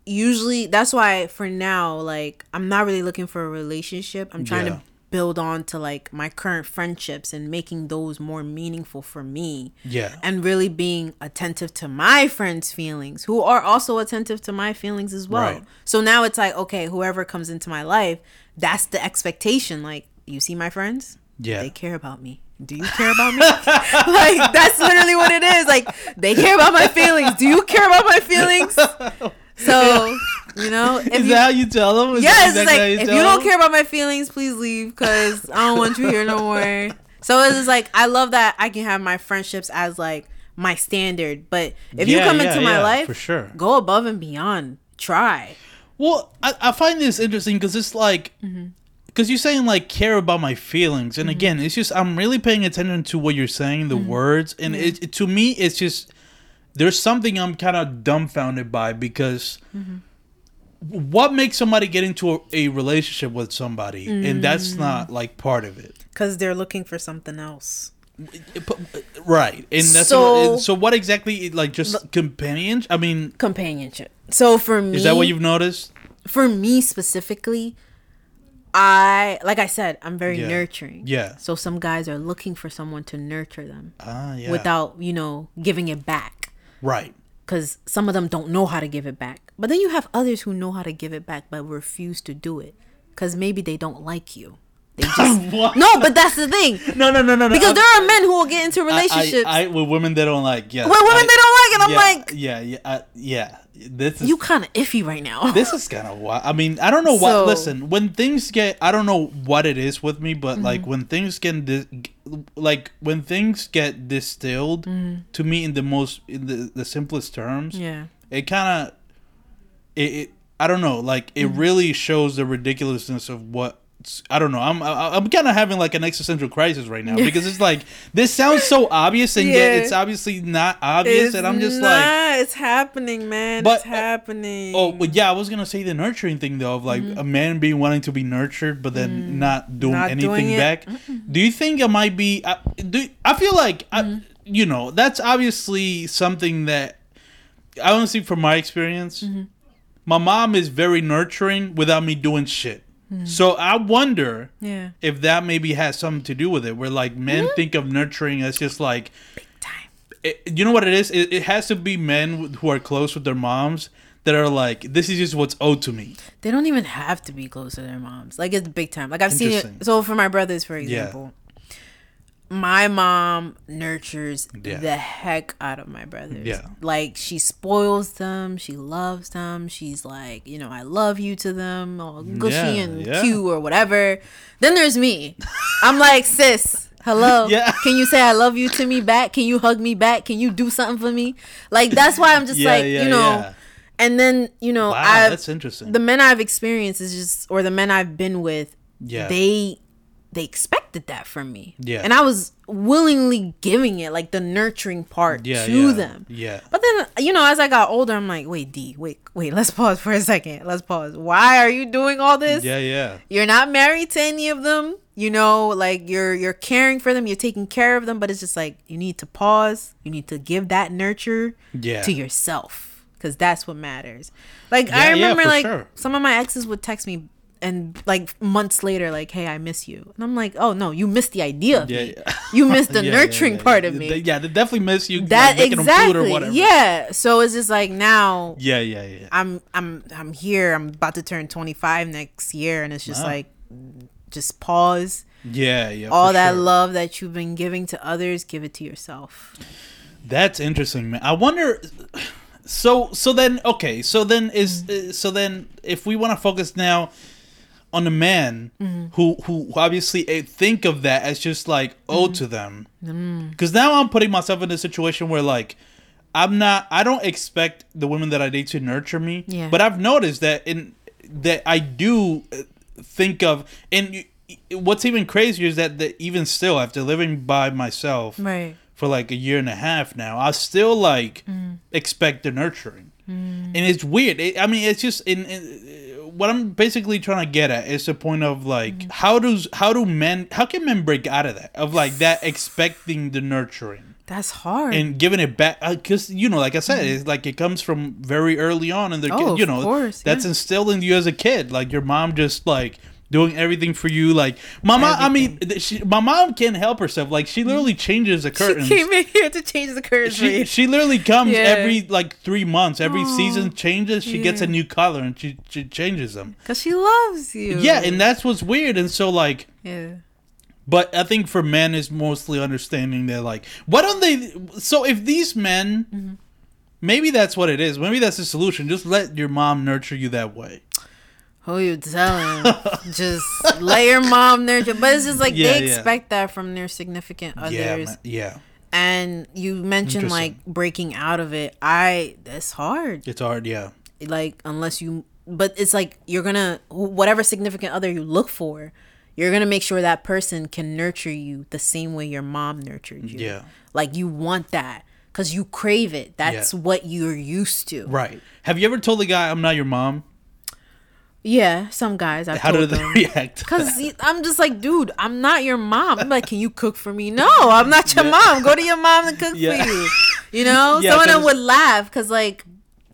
usually, that's why for now, like, I'm not really looking for a relationship. I'm trying Yeah. to build on to, like, my current friendships and making those more meaningful for me. Yeah. And really being attentive to my friends' feelings, who are also attentive to my feelings as well. Right. So now it's like, okay, whoever comes into my life, that's the expectation. Like, you see my friends? Yeah. They care about me. Do you care about me? like that's literally what it is. Like they care about my feelings. Do you care about my feelings? So, you know, if Is you, that how you tell them? Is yeah, that it's exactly how like if you don't them? care about my feelings, please leave because I don't want you here no more. So it's like I love that I can have my friendships as like my standard. But if you come yeah, into my yeah, life, for sure. go above and beyond. Try. Well, I, I find this interesting because it's like, Mm-hmm. because you're saying like care about my feelings, and again, it's just I'm really paying attention to what you're saying, the Mm-hmm. words, and it, it- to me, it's just there's something I'm kind of dumbfounded by because Mm-hmm. What makes somebody get into a, a relationship with somebody, and that's Mm. not like part of it. Because they're looking for something else. Right, and that's So- what, so. What exactly, like, just companions? I mean, Companionship. So for me is that what you've noticed? for me specifically, I like I said, I'm very Yeah. nurturing. Yeah. So some guys are looking for someone to nurture them Ah, yeah. without, you know, giving it back. right. Because some of them don't know how to give it back. But then you have others who know how to give it back but refuse to do it. Because maybe they don't like you. They just no, but that's the thing No, no, no, no, no. because I'm- there are men who will get into relationships I, I, with women they don't like. Yeah, where women I- they don't like, and I'm yeah, like, yeah, yeah, uh, yeah. This is you kind of iffy right now. this is kind of wild. I mean, I don't know what. So- listen, when things get, I don't know what it is with me, but Mm-hmm. like when things get, like when things get distilled to me in the most, in the the simplest terms, Mm-hmm. yeah, it kind of, it, it. I don't know. Like it Mm-hmm. really shows the ridiculousness of what. I don't know. I'm I- I'm kind of having like an existential crisis right now because it's like this sounds so obvious and yet it's obviously not obvious, and I'm just like, like, it's happening, man. But- it's happening. Oh, but yeah, I was gonna say the nurturing thing though, of like a man being wanting to be nurtured, but then not doing Mm-hmm. Not anything doing back. Do you think it might be? I, do I feel like I, Mm-hmm. you know that's obviously something that I want to see from my experience. My mom is very nurturing without me doing shit. Mm-hmm. So I wonder yeah, if that maybe has something to do with it. Where like men Mm-hmm. think of nurturing as just like time. it, you know what it is? It, it has to be men who are close with their moms that are like, this is just what's owed to me. They don't even have to be close to their moms. Like it's big time. Like I've seen it. So for my brothers, for example, my mom nurtures Yeah. the heck out of my brothers. Yeah. Like she spoils them. She loves them. She's like, you know, I love you to them, oh, all gushy Yeah, and yeah. cute or whatever. Then there's me. I'm like, sis. Hello. Yeah. Can you say I love you to me back? Can you hug me back? Can you do something for me? Like that's why I'm just like, you know. And then, you know, Wow, I've that's interesting. the men I've experienced is just or the men I've been with, Yeah. they they expected that from me. Yeah. And I was willingly giving it like the nurturing part yeah, to yeah, them. Yeah. But then, you know, as I got older, I'm like, wait, D, wait, wait, let's pause for a second. Let's pause. Why are you doing all this? Yeah, yeah. You're not married to any of them. You know, like you're you're caring for them, you're taking care of them, but it's just like you need to pause. You need to give that nurture Yeah. to yourself because that's what matters. Like Yeah, I remember, for like sure. some of my exes would text me and like months later, like, "Hey, I miss you," and I'm like, "Oh no, you missed the idea of Yeah, me. yeah. You missed the Yeah, nurturing part of me." They- yeah, they definitely miss you. that like, making them food or exactly, whatever. yeah. So it's just like now Yeah, yeah, yeah. I'm I'm I'm here. I'm about to turn 25 next year, and it's just Wow. like, just pause. Yeah, yeah. All that sure. love that you've been giving to others, give it to yourself. That's interesting, man. I wonder. So, so then, okay. So then is uh, so then if we want to focus now on the man Mm-hmm. who who obviously uh, think of that as just like owed Mm-hmm. to them, Mm. because now I'm putting myself in a situation where like. I'm not. I don't expect the women that I date to nurture me. Yeah. But I've noticed that in that I do uh, think of, and what's even crazier is that, that even still, after living by myself, Right. for like a year and a half now, I still like Mm. expect the nurturing, and it's weird. It, I mean, it's just in, in what I'm basically trying to get at is the point of like Mm. how does how do men how can men break out of that of like that expecting the nurturing That's hard. and giving it back because you know like I said it's like it comes from very early on in the Mm. Oh, you of know course, that's yeah. instilled in you as a kid like your mom just like doing everything for you like my mom I mean she, my mom can't help herself like she literally changes the curtains she came in here to change the curtains she she literally comes Yeah. every like three months. Every Aw, season changes. She gets a new color and she she changes them. Because she loves you. Yeah, and that's what's weird. And so like, yeah. but I think for men is mostly understanding that like, why don't they? So if these men, Mm-hmm. maybe that's what it is. Maybe that's the solution. Just let your mom nurture you that way. Who you telling? just let your mom nurture. But it's just like Yeah, they yeah. expect that from their significant others. Yeah, man, yeah. And you mentioned like breaking out of it. I that's hard. It's hard. Yeah, Like unless you, but it's like you're gonna whatever significant other you look for, you're gonna make sure that person can nurture you the same way your mom nurtured you. Yeah. Like you want that because you crave it. That's Yeah. what you're used to. right. Have you ever told the guy I'm not your mom? Yeah, some guys. I've How did they them. react? Cause I'm just like, dude, I'm not your mom. I'm like, can you cook for me? No, I'm not your mom. Go to your mom and cook Yeah. for you. You know, Yeah, some of them would laugh because like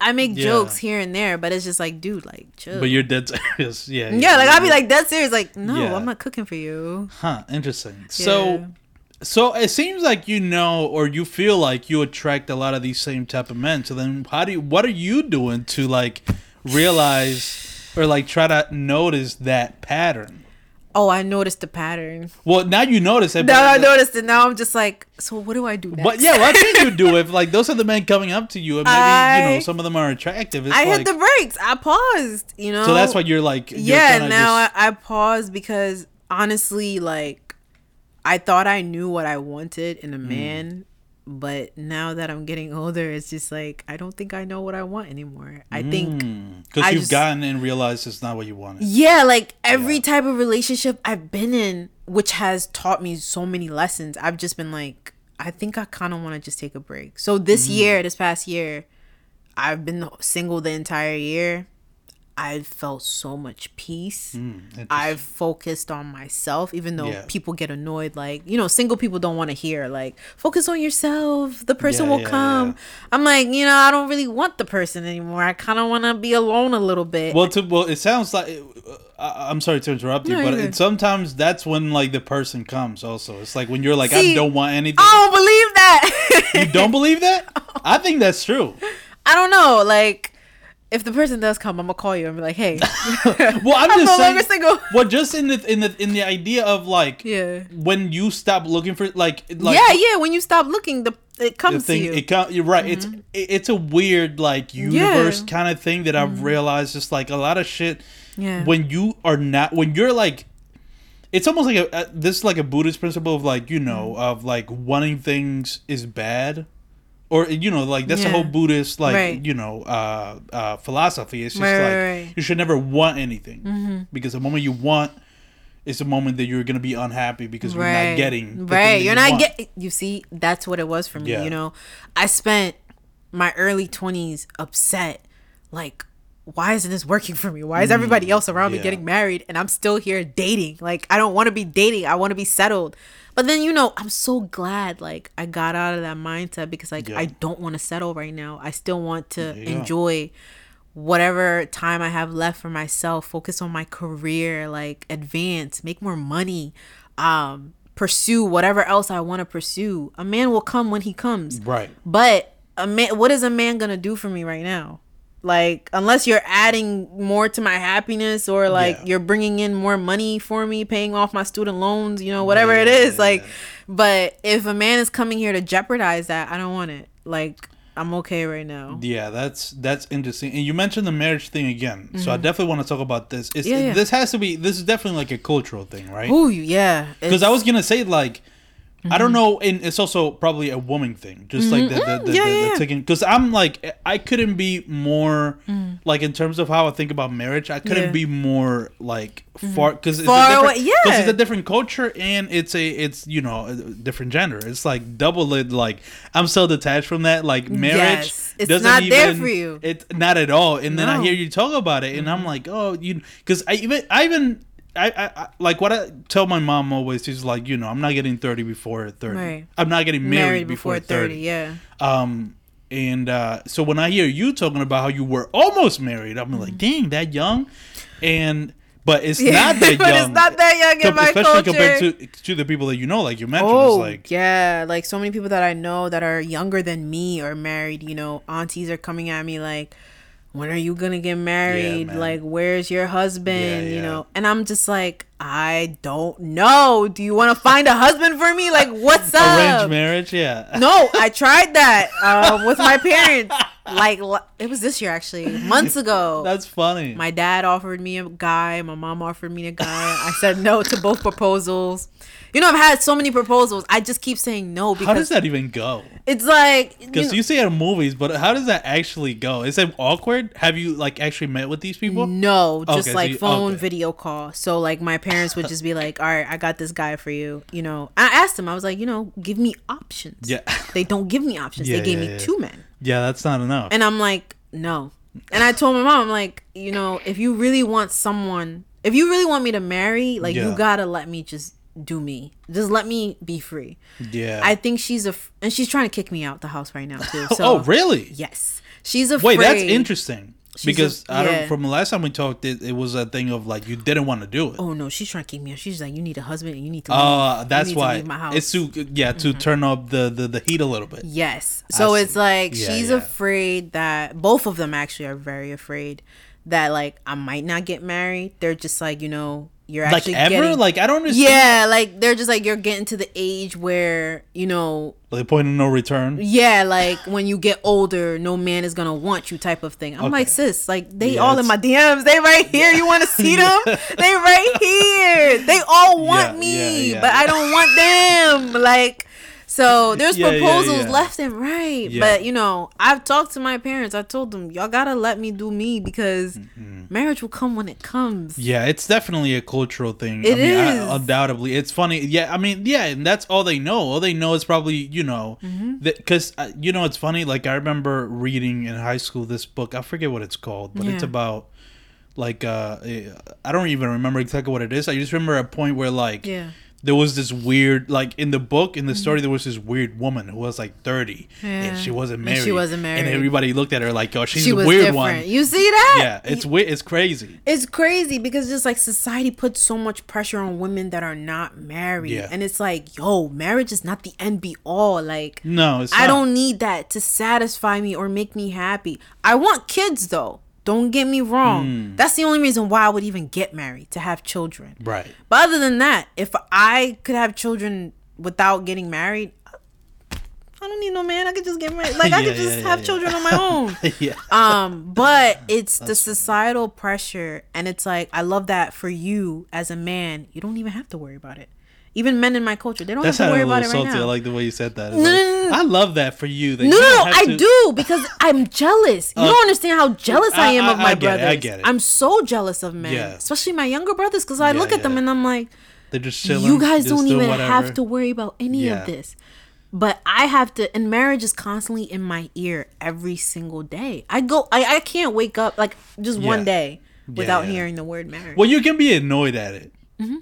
I make Yeah. jokes here and there, but it's just like, dude, like chill. but you're dead serious. Yeah. yeah, like I'd be like dead serious, like, no, Yeah. I'm not cooking for you. Huh, interesting. Yeah. So so it seems like you know or you feel like you attract a lot of these same type of men. So then how do you what are you doing to like realize or like try to notice that pattern? Oh, I noticed the pattern. Well, now you notice it. Now I noticed it. Now I'm just like, so what do I do next? but yeah, what can you do if like those are the men coming up to you and maybe you know some of them are attractive? It's I like, hit the brakes. I paused. You know. so that's why you're like you're yeah. Now just- I, I paused because honestly, like, I thought I knew what I wanted in a Mm. man, but now that I'm getting older, it's just like I don't think I know what I want anymore. I think. because you've just- gotten and realized it's not what you wanted. Yeah, like every type of relationship I've been in, which has taught me so many lessons, I've just been like, I think I kind of want to just take a break. So this Mm. year, this past year, I've been single the entire year. I've felt so much peace. Interesting. I've focused on myself, even though Yeah. people get annoyed. Like, you know, single people don't want to hear, like, focus on yourself. The person Yeah, will yeah, come. I'm like, you know, I don't really want the person anymore. I kind of want to be alone a little bit. Well, to, well, it sounds like uh, I, I'm sorry to interrupt you, No, but it, sometimes that's when like the person comes. Also, it's like when you're like, See, I don't want anything. I don't believe that. You don't believe that? I think that's true. I don't know. Like, if the person does come, I'm gonna call you and be like, "Hey, Well, I'm, I'm just no saying. longer single." Well, just in the in the in the idea of like Yeah. when you stop looking for like like yeah, yeah. When you stop looking, the it the comes thing to you. it com- you're right it's mm-hmm. it, it's a weird like universe kind of thing that I've mm-hmm. realized just like a lot of shit Yeah. when you are not when you're like it's almost like a, a this is like a Buddhist principle of like you know of like wanting things is bad or you know like that's the whole Buddhist like Right. you know uh uh philosophy it's just Right, like right. Mm-hmm. you should never want anything because the moment you want it's the moment that you're gonna be unhappy because you're not getting right. You're you not want. get. You see, that's what it was for me. Yeah. You know, I spent my early 20s upset, like. Why isn't this working for me? Why is everybody else around me Mm, getting married and I'm still here dating? Like I don't want to be dating. I want to be settled. But then you know, I'm so glad like I got out of that mindset because like Yeah. I don't want to settle right now. I still want to go. enjoy whatever time I have left for myself, focus on my career, like advance, make more money, um, pursue whatever else I want to pursue. A man will come when he comes. right But a man what is a man going to do for me right now? Like unless you're adding more to my happiness or like Yeah. you're bringing in more money for me, paying off my student loans, you know, whatever it is, like but if a man is coming here to jeopardize that, I don't want it. Like I'm okay right now. Yeah, that's that's interesting. And you mentioned the marriage thing again, so I definitely want to talk about this. It's, Mm-hmm. Yeah, yeah. This has to be. This is definitely like a cultural thing, right? Oh yeah. Because I was gonna say like, I don't know, and it's also probably a woman thing, just like the the, the, Mm-hmm. Yeah, the, the taking. Because I'm like, I couldn't be more like in terms of how I think about marriage. I couldn't Mm. Yeah. Mm-hmm. be more like far because it's a different, yeah. it's a different culture and it's a it's you know a different gender. It's like double it. Like I'm so detached from that. Like marriage, Yes. It's doesn't not there for you. It's not at all. And then I Mm-hmm. hear you talk about it, and I'm like, oh, you because I even I even. I, I, I like what I tell my mom always. She's like, you know, I'm not getting 30 before 30. Right. I'm not getting married, married before, before 30. 30, yeah. Um, and uh, so when I hear you talking about how you were almost married, I'm like, dang, that young, and but it's not that young. but it's not that young in com- my especially culture. compared to to the people that you know, like you mentioned. Oh, like, yeah. Like so many people that I know that are younger than me are married. You know, aunties are coming at me like, when are you going to get married? man. like, where's your husband? Yeah, You know, and I'm just like, I don't know. Do you want to find a husband for me? Like, what's up? arranged marriage, yeah. No, I tried that uh, with my parents. Like, it was this year actually, months ago. That's funny. My dad offered me a guy. My mom offered me a guy. I said no to both proposals. You know, I've had so many proposals. I just keep saying no how does that even go? it's like you Because know- you, see it in movies, but how does that actually go? Is it awkward? Have you like actually met with these people? no, just Okay, so like you- phone okay. video call. So like my parents would just be like, "All right, I got this guy for you." You know, I asked them. I was like, you know, give me options. Yeah. They don't give me options. Yeah, they gave yeah, me yeah. two men. Yeah, that's not enough. And I'm like, no. And I told my mom, I'm like, you know, if you really want someone, if you really want me to marry, like you gotta let me just do me. Just let me be free. yeah. I think she's a, and she's trying to kick me out the house right now too. So, oh, really? Yes, she's afraid. Wait, that's interesting. She's because a- I don't. yeah. From the last time we talked, it, it was a thing of like you didn't want to do it. Oh no, she's trying to keep me out. She's like, you need a husband and you need to. Leave. Uh, that's to why leave my house. it's to yeah to turn up the, the the heat a little bit. Yes. So I it's see. like Yeah, she's yeah. afraid that both of them actually are very afraid that like I might not get married. They're just like, you know, you're Like actually ever? getting Like I don't understand. Yeah, like they're just like you're getting to the age where, you know, The point of no return. yeah, like when you get older, no man is gonna want you type of thing. I'm like, sis, like they Yeah, all in my DMs. They right here. You wanna see them? they right here. They all want Yeah, me, yeah, yeah. but I don't want them. Like so there's Yeah, yeah, proposals yeah. left and right. Yeah. But you know, I've talked to my parents. I told them, Y'all gotta let me do me because marriage will come when it comes. Yeah, it's definitely a cultural thing. It I mean, I- is. undoubtedly. It's funny. Yeah, I mean, yeah, and that's all they know. All they know is probably, you know, Mm-hmm. because, uh, you know, it's funny. Like, I remember reading in high school this book. I forget what it's called, but it's about, like, uh, I don't even remember exactly what it is. I just remember a point where, like, Yeah. There was this weird like in the book in the story mm. there was this weird woman who was like 30 Yeah. and she wasn't And married she wasn't married and everybody looked at her like oh she's she a was weird different. one You see that? yeah it's weird it's crazy It's crazy because just like society puts so much pressure on women that are not married. Yeah. And it's like, yo, marriage is not the end be all. Like, no I don't need that to satisfy me or make me happy. I want kids though. Don't get me wrong. Hmm. That's the only reason why I would even get married to have children. right But other than that, if I could have children without getting married, I don't need no man. I could just get married. Like I could just yeah, yeah, have yeah. children on my own. yeah Um, but it's the societal pressure, and it's like I love that for you as a man. You don't even have to worry about it. Even men in my culture, they don't That have to worry about it right salty. I like the way you said that. No, like, no, no. I love that for you. That no, you I to- do because I'm jealous. You Uh, don't understand how jealous I, I- am I- of my I get it, brothers. I get it. I'm so jealous of men, Yeah. especially my younger brothers, because I Yeah, look at them and I'm like, They're just chilling. you guys don't even whatever. have to worry about any Yeah. of this. But I have to, and marriage is constantly in my ear every single day. I go, I, I can't wake up like just Yeah. one day without yeah. hearing the word marriage. Well, you can be annoyed at it. Mm-hmm.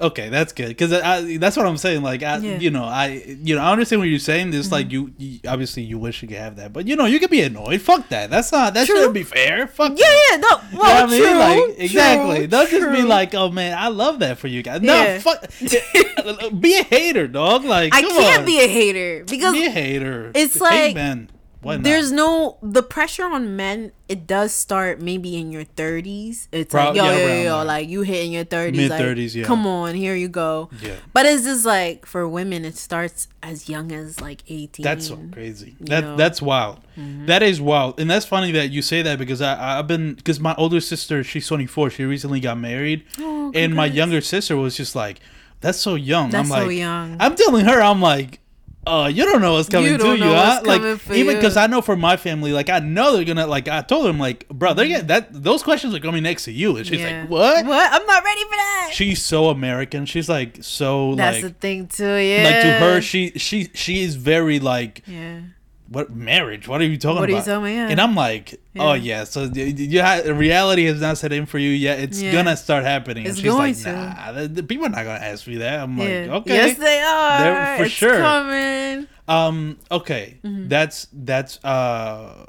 Okay, that's good because that's what I'm saying. Like, I, Mm-hmm. Yeah. you know, I, you know, I understand what you're saying. It's like you, you, obviously, you wish you could have that, but you know, you could be annoyed. Fuck that. That's not. That True. shouldn't be fair. Fuck. yeah, that. yeah, no, You know well, I true, mean? Like, true, exactly. Don't just be like, "Oh man, I love that for you guys." No, Yeah. fuck. be a hater, dog. Like, I can't on. be a hater because be a hater. it's like, men. Why not? there's no the pressure on men. It does start maybe in your 30s. It's Prob- like yo, yeah, yo, yo, yo, like you hit in your 30s, Mid-30s, like, yeah. Come on, here you go. Yeah. But it's just like for women, it starts as young as like 18. That's so crazy. That know? Mm-hmm. that's wild. That is wild, and that's funny that you say that because I I've been because my older sister she's 24. She recently got married, Oh, and my younger sister was just like, "That's so young." That's I'm so like, young. I'm telling her, I'm like. Uh, you don't know what's coming You to you, huh? Like even because I know for my family, like I know they're gonna like I told them like, bro, they're getting that those questions are coming next to you, and she's Yeah. like, what? What? I'm not ready for that. She's so American. She's like so That's like the thing too. Yeah. like to her, she she she is very like Yeah. What marriage? What are you talking What are you about? talking about? Yeah. And I'm like, oh Yeah. yeah. So you ha- reality has not set in for you yet. It's Yeah. gonna start happening. It's and she's going like, to. nah, the, the people are not gonna ask me that. I'm yeah. like, okay, Yes, they are. They're- for It's sure. Coming. um, okay, Mm-hmm. that's that's uh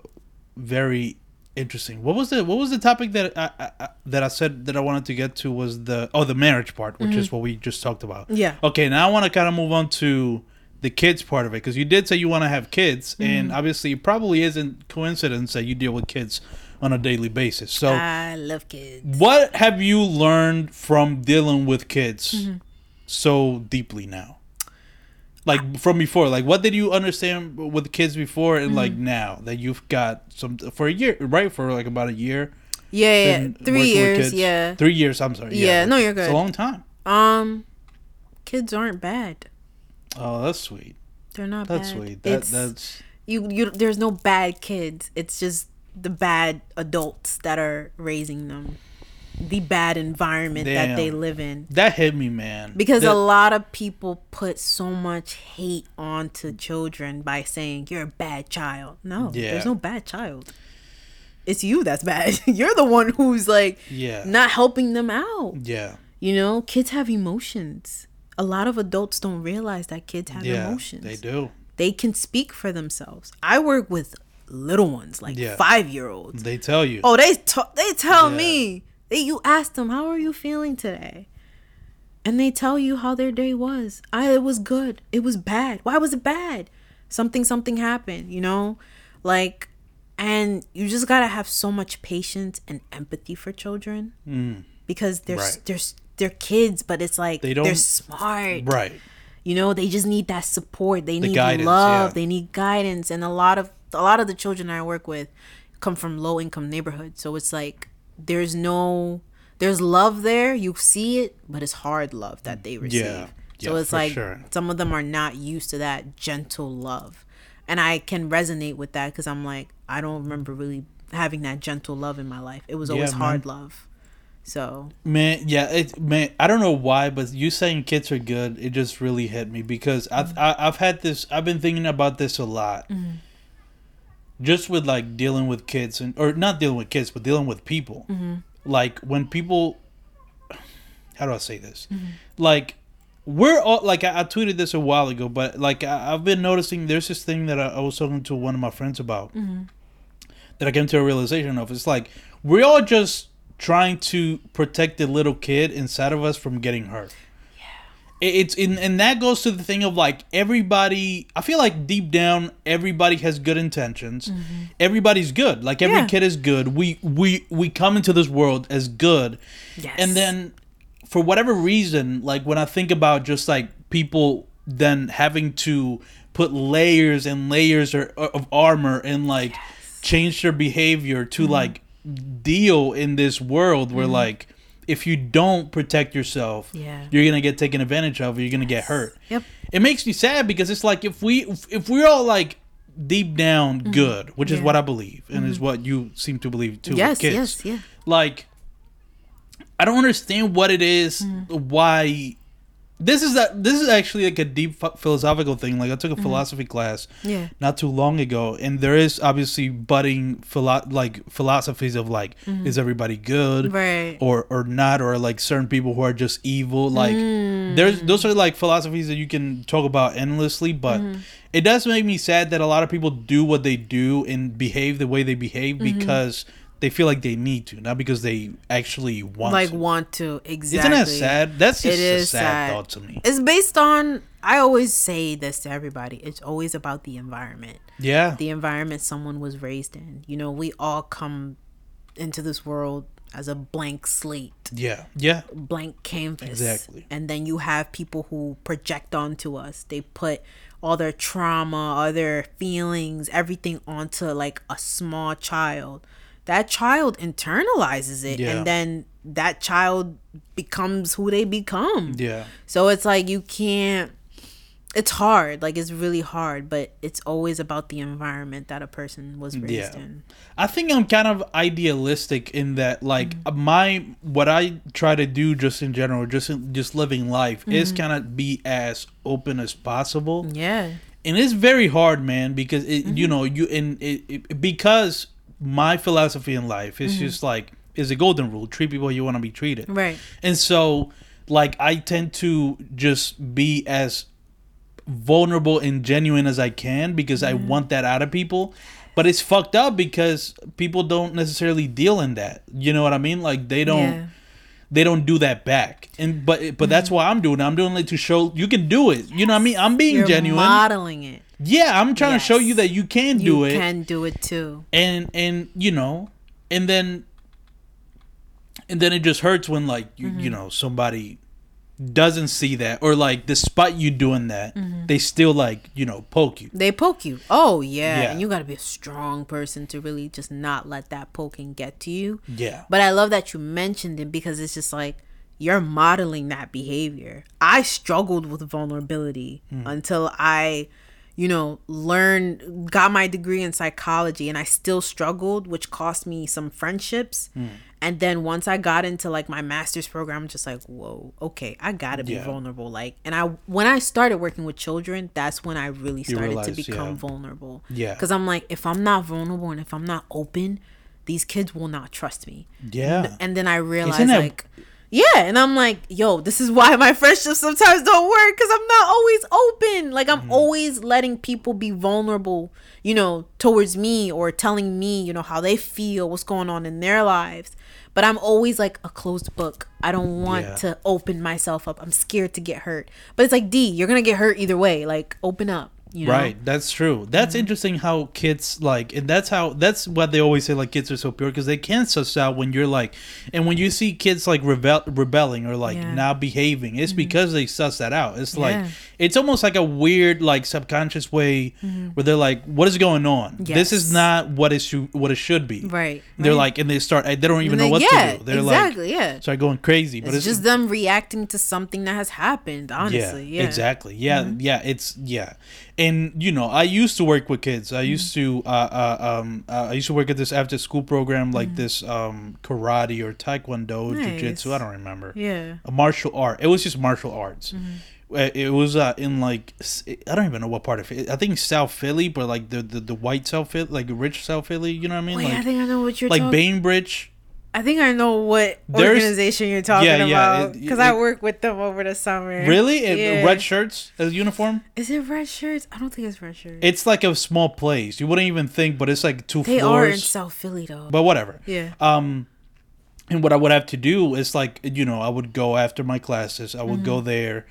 very interesting. What was the what was the topic that I, I, I- that I said that I wanted to get to was the oh the marriage part, which is what we just talked about. Mm-hmm. Yeah. Okay, now I want to kind of move on to the kids part of it because you did say you want to have kids, and Mm-hmm. obviously it probably isn't coincidence that you deal with kids on a daily basis. So, I love kids. what have you learned from dealing with kids Mm-hmm. so deeply now? Like from before, like what did you understand with kids before, and like Mm-hmm. now that you've got some for a year, right? For like about a year, Yeah, yeah. Three years. Yeah. three years. I'm sorry. Yeah, no, you're good. It's a long time. Um, kids aren't bad. Oh, that's sweet. They're not That's bad. sweet. That it's, that's you. You. There's no bad kids. It's just the bad adults that are raising them. The bad environment that they live in. that hit me, man. Because That- a lot of people put so much hate onto children by saying you're a bad child. No, Yeah. there's no bad child. It's you that's bad. you're the one who's like Yeah. not helping them out. yeah, You know, kids have emotions. A lot of adults don't realize that kids have yeah, emotions. they do. They can speak for themselves. I work with little ones, like Yeah. five year olds. They tell you. Oh, they t- they tell Yeah. me. They you ask them, "How are you feeling today?" And they tell you how their day was. I it was good. It was bad. Why was it bad? Something something happened, you know? Like and you just gotta have so much patience and empathy for children because they're Mm. Right. they're they're kids, but it's like They don't- they're smart, Right. you know. They just need that support. They need guidance, love. yeah. They need guidance, and a lot of a lot of the children I work with come from low income neighborhoods, so it's like there's no there's love there. You see it, but it's hard love that they receive. Yeah. So Yeah, it's like sure. some of them are not used to that gentle love. And I can resonate with that because I'm like, I don't remember really having that gentle love in my life. It was always Yeah, hard love. So Man, yeah, it man. I don't know why, but you saying kids are good, it just really hit me because I've mm. I, I've had this. I've been thinking about this a lot, mm-hmm. just with like dealing with kids and or not dealing with kids, but dealing with people. Mm-hmm. Like when people, how do I say this? Mm-hmm. Like we're all like I, I tweeted this a while ago, but like I, I've been noticing there's this thing that I, I was talking to one of my friends about that I came to a realization of. It's like we're all just trying to protect the little kid inside of us from getting hurt. Yeah. It's in and that goes to the thing of like everybody I feel like deep down everybody has good intentions. Everybody's good. Like every Yeah. kid is good. We we we come into this world as good. yes. And then for whatever reason, like when I think about just like people then having to put layers and layers of armor and like change their behavior to Mm-hmm. like deal in this world where like if you don't protect yourself, Yeah. you're gonna get taken advantage of. Or you're gonna get hurt. Yep. It makes me sad because it's like if we if, we're all like deep down good, which is Mm-hmm. What I believe and is what you seem to believe too. Yes, kids yes, yeah. like I don't understand what it is, Mm-hmm. why this is that this is actually like a deep ph- philosophical thing like I took a philosophy class Mm-hmm. Yeah. not too long ago and there is obviously budding philo- like philosophies of like is everybody good Mm-hmm. Right. or or not or like certain people who are just evil like Mm. there's those are like philosophies that you can talk about endlessly but Mm-hmm. it does make me sad that a lot of people do what they do and behave the way they behave Mm-hmm. because they feel like they need to not because they actually want Like to. want to exactly. isn't that sad that's just It a sad, sad. thought to me It's based on. I always say this to everybody. It's always about the environment. yeah the environment someone was raised in. You know, we all come into this world as a blank slate, yeah yeah blank canvas. Exactly. And then you have people who project onto us. They put all their trauma, all their feelings, everything onto like a small child. That child internalizes it Yeah. and then that child becomes who they become. yeah So it's like you can't it's hard. Like it's really hard, but it's always about the environment that a person was raised Yeah. in. I think I'm kind of idealistic in that, like Mm-hmm. my what I try to do just in general, just in, just living life, is Mm-hmm. kind of be as open as possible, Yeah. and it's very hard, man, because it, Mm-hmm. you know, you and it, it because my philosophy in life is Mm-hmm. just like is a golden rule: treat people you want to be treated, Right. and so like I tend to just be as vulnerable and genuine as I can because I Mm-hmm. want that out of people. But it's fucked up because people don't necessarily deal in that. You know what I mean? Like they don't Yeah. they don't do that back. And but but that's why I'm doing it. I'm doing it to show you can do it. You know what I mean? I'm being You're genuine. modeling it. Yeah, I'm trying to show you that you can do you it You can do it too. and and you know and then and then it just hurts when like you Mm-hmm. you know somebody doesn't see that or like despite you doing that Mm-hmm. they still like you know poke you They poke you. Oh yeah. Yeah. And you gotta be a strong person to really just not let that poking get to you. yeah But I love that you mentioned it because it's just like you're modeling that behavior. I struggled with vulnerability until I, you know, learned, got my degree in psychology, and I still struggled, which cost me some friendships. And then once I got into like my master's program, I'm just like, whoa, okay, I gotta be Yeah. vulnerable. Like, and I, when I started working with children, that's when I really started to become yeah. vulnerable. Yeah. Because I'm like, if I'm not vulnerable and if I'm not open, these kids will not trust me yeah and then I realized that- like yeah, and I'm like, yo, this is why my friendships sometimes don't work because I'm not always open. Like Mm-hmm. I'm always letting people be vulnerable, you know, towards me or telling me, you know, how they feel, what's going on in their lives. But I'm always like a closed book. I don't want Yeah. to open myself up. I'm scared to get hurt. But it's like D, you're gonna get hurt either way. Like open up. You know? Right, that's true. That's Mm-hmm. interesting how kids like, and that's how that's what they always say like kids are so pure because they can suss out when you're like, and when you see kids like rebel rebelling or like Yeah. Mm-hmm. not behaving, it's because they suss that out. It's like Yeah. it's almost like a weird like subconscious way where they're like, what is going on? This is Mm-hmm. Not what it should what it should be. Right. They're right. like, and they start. They don't even know what yeah, to do. They're like, exactly. like, yeah. start going crazy. But It's, it's, just them reacting to something that has happened. Honestly. Yeah. Mm-hmm. Exactly. Yeah. Yeah. It's yeah. And you know, I used to work with kids. I used to uh, uh um uh, I used to work at this after school program like Mm-hmm. this um karate or taekwondo Nice. jiu-jitsu. I don't remember. Yeah. A martial art. It was just martial arts. Mm-hmm. Uh, It was uh, in like i don't even know what part of it. I think South Philly, but like the the, the white South Philly, like rich South Philly. You know what I mean? Wait, I like think I know what you're like talking. Bainbridge. I think I know what There's- organization you're talking Yeah, yeah, about because I work with them over the summer. Really? Yeah. Red shirts as uniform? Is it red shirts? I don't think it's red shirts. It's like a small place. You wouldn't even think, but it's like two they floors. are in South Philly though. but whatever. yeah. Um, and what I would have to do is like you know I would go after my classes. I would go Mm-hmm. there.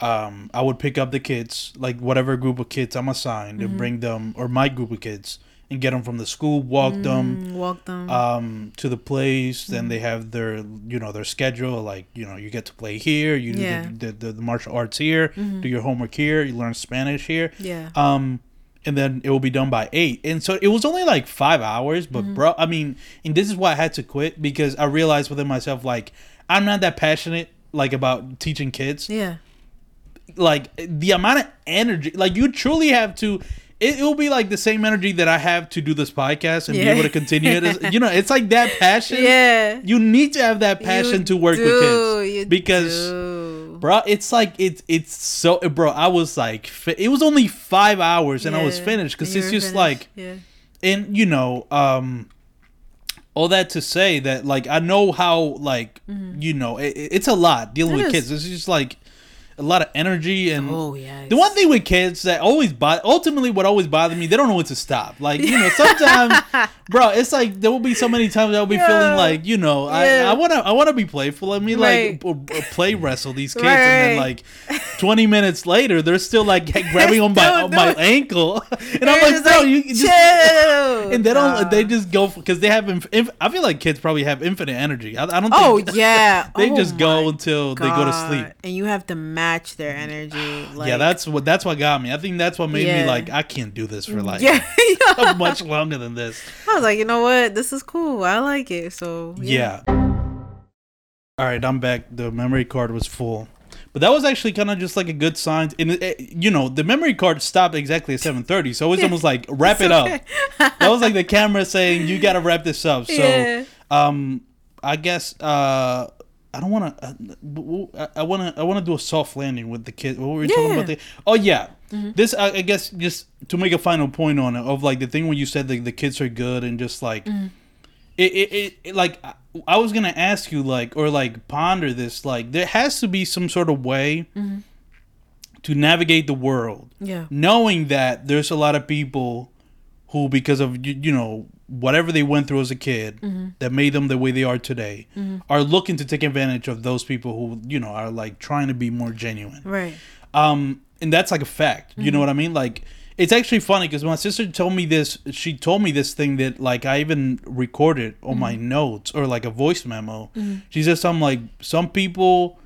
Um, I would pick up the kids, like whatever group of kids I'm assigned, Mm-hmm. and bring them or my group of kids and get them from the school, walk them Mm, walk them. um to the place. Mm-hmm. Then they have their you know their schedule. Like you know you get to play here. You do Yeah. Mm-hmm. the, the, the martial arts here. Do your homework here. You learn Spanish here. yeah. Um, and then it will be done by eight. And so it was only like five hours, but bro, I mean, and this is why I had to quit because I realized within myself, like, I'm not that passionate, like, about teaching kids. yeah. Like, the amount of energy, like, you truly have to. It will be like the same energy that I have to do this podcast and be able to continue it. You know, it's like that passion. Yeah. You need to have that passion You to work with kids because do. bro it's like it's it's so bro i was like it was only five hours and i was finished because it's just finished. like yeah. and you know um all that to say that like i know how like you know it, it- it's a lot dealing Mm-hmm. It with is. kids it's just like a lot of energy and Oh yeah. the one thing with kids that always bother, ultimately what always bothered me, they don't know when to stop. Like, you know, sometimes, bro, it's like there will be so many times I'll be Yeah. feeling like, you know, Yeah. I, I wanna, I wanna be playful. I mean, Right. like, p- play wrestle these kids, and then like, twenty minutes later, they're still like grabbing on my on my ankle, and I'm like, bro, like, you just. chill. And they don't. Nah. They just go because they have. Inf- inf- I feel like kids probably have infinite energy. I, I don't. Oh yeah. they Oh, just go until they go to sleep. and you have to match their energy. Like, yeah, that's what that's what got me. I think that's what made me like I can't do this for like yeah. much longer than this. I was like, you know what? This is cool. I like it. So Yeah. All right, I'm back. The memory card was full. But that was actually kind of just like a good sign. And it, it- you know, the memory card stopped exactly at 7:30, so it was almost like wrap it up. That was like the camera saying you got to wrap this up. So, Yeah. um I guess uh I don't want to. I want to. I want to do a soft landing with the kid. What were we talking Yeah. Mm-hmm. about? The, oh yeah, this. I, I guess just to make a final point on it of like the thing when you said the the kids are good and just like Mm-hmm. it, it, it, it like I- I was gonna ask you like or like ponder this like there has to be some sort of way Mm-hmm. to navigate the world Yeah. knowing that there's a lot of people who because of you, you know whatever they went through as a kid Mm-hmm. that made them the way they are today are looking to take advantage of those people who you know are like trying to be more genuine Right. um and that's like a fact you Mm-hmm. know what i mean like it's actually funny because my sister told me this she told me this thing that like i even recorded on my Mm-hmm. notes or like a voice memo she said something like some people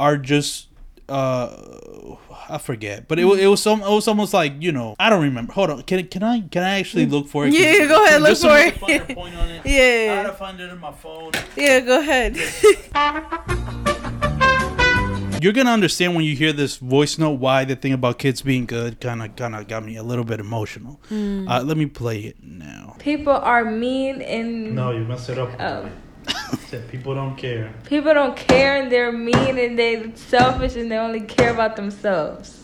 are just uh I forget, but it, wa- it was some. It was almost like you know. I don't remember. Hold on. Can can I can I actually look for it? Yeah, go ahead, look for make it. a point on it. I Yeah. gotta find it in my phone. Yeah. Go ahead. You're gonna understand when you hear this voice note why the thing about kids being good kind of kind of got me a little bit emotional. Hmm. Uh, let me play it now. People are mean and No, you messed it up. um, Said people don't care. people don't care and they're mean and they're selfish and they only care about themselves.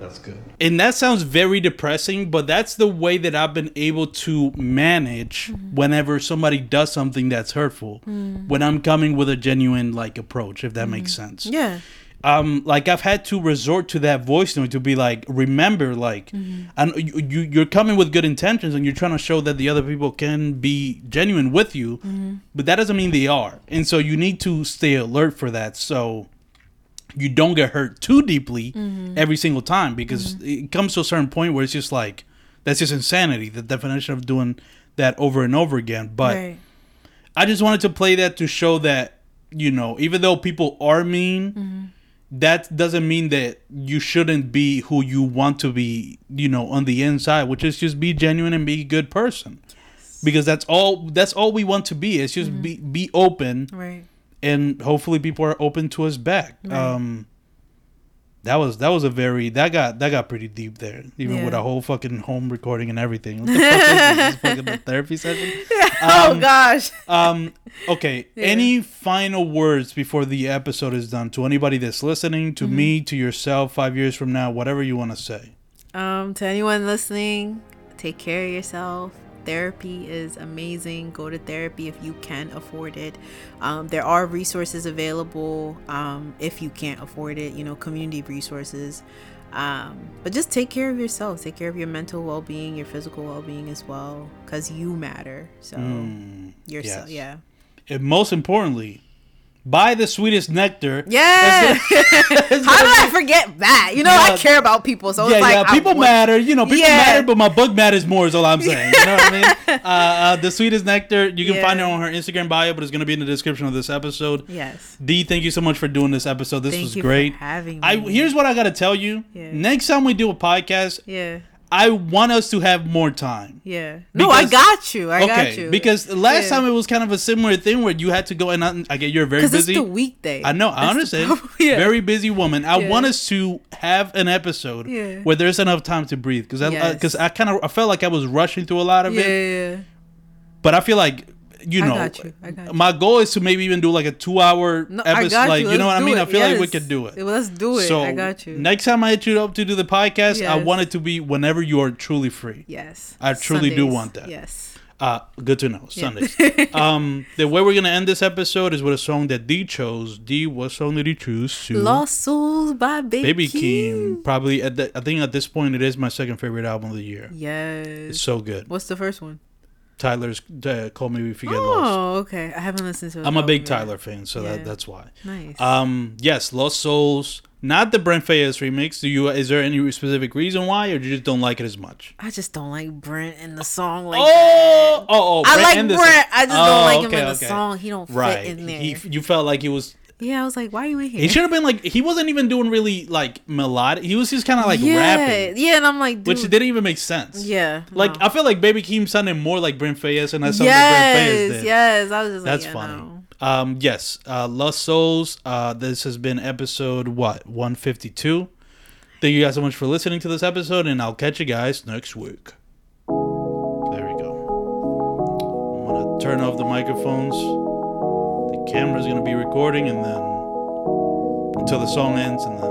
That's good. And that sounds very depressing, but that's the way that I've been able to manage mm-hmm. whenever somebody does something that's hurtful. Mm. When I'm coming with a genuine like approach, if that makes mm-hmm. sense. yeah. Um like i've had to resort to that voice note to be like remember like and you, you you're coming with good intentions and you're trying to show that the other people can be genuine with you but that doesn't mean they are and so you need to stay alert for that so you don't get hurt too deeply Mm-hmm. every single time because it comes to a certain point where it's just like that's just insanity. The definition of doing that over and over again. But right. I just wanted to play that to show that you know, even though people are mean, Mm-hmm. That doesn't mean that you shouldn't be who you want to be. You know, on the inside, which is just be genuine and be a good person. Because that's all. That's all we want to be. It's just be be open, Right. and hopefully people are open to us back. Um, that was that was a very that got that got pretty deep there, even Yeah. with a whole fucking home recording and everything. What the fuck is fucking therapy session? oh Um, gosh. Um. Okay. Yeah. Any final words before the episode is done to anybody that's listening, Mm-hmm. to me, to yourself, five years from now, whatever you want to say. Um, to anyone listening, take care of yourself. Therapy is amazing. Go to therapy if you can afford it. Um, there are resources available um, if you can't afford it, you know, community resources. Um, but just take care of yourself. Take care of your mental well being, your physical well being as well, because you matter. So, Mm, yourself, yes. yeah. And most importantly, buy the sweetest nectar. Yeah. How did I forget that? You know, I care about people. So yeah, it's like, yeah. People want- matter. You know, people Yeah. matter, but my book matters more. Is all I'm saying. You know what I mean? Uh, uh, the sweetest nectar. You can find her on her Instagram bio, but it's gonna be in the description of this episode. Yes. D, thank you so much for doing this episode. This Thank was great. having me. I here's what I gotta tell you. Yeah. Next time we do a podcast, Yeah. I want us to have more time. Yeah. No, I got you. I got okay, you. because last Yeah. time it was kind of a similar thing where you had to go and I, I get you're very because it's busy. the weekday. I know, I That's the understand. yeah. Very busy woman. I Yeah. want us to have an episode where there's enough time to breathe because I uh, Yes. because I kind of I felt like I was rushing through a lot of it, yeah. but I feel like you I know, got you. I got you. my goal is to maybe even do like a two hour No, episode. Like you. you know what I mean? do I it. feel like we could do it. Let's do it. So I got you. Next time I hit you up to do the podcast, I want it to be whenever you are truly free. yes. I truly do want that. Yes. Uh, good to know. Yeah. Sundays. um, the way we're gonna end this episode is with a song that D chose. D, what song did he choose? To Lost Souls by Baby, Baby Keem. Keem. Probably at the, I think at this point it is my second favorite album of the year. Yes. It's so good. What's the first one? Tyler's uh, "Call Me If You Get Lost." Oh, okay. I haven't listened to it. I'm a big yet. Tyler fan, so Yeah. that that's why. Nice. Um, yes, Lost Souls. Not the Brent Faiyaz remix. Do you? Is there any specific reason why, or do you just don't like it as much? I just don't like Brent in the song like oh, that. oh, oh! I Brent like Brent. I just Oh, don't like him in the okay. song. He don't Right. fit in there. He, you felt like he was. Yeah, I was like, why are you in here? He should have been like. He wasn't even doing really like melodic. He was just kind of like yeah, rapping, yeah, and I'm like, dude, which didn't even make sense. yeah, Like no. I feel like Baby Keem sounded more like Brent Faiyaz, and I sounded like Brent Faiyaz yes, did. yes. I was just That's like, yeah, funny. no. Um, yes, uh, Lost Souls. Uh, this has been episode what one fifty two. Thank you guys so much for listening to this episode, and I'll catch you guys next week. There we go. I'm gonna turn off the microphones. Camera's gonna be recording, and then until the song ends, and then.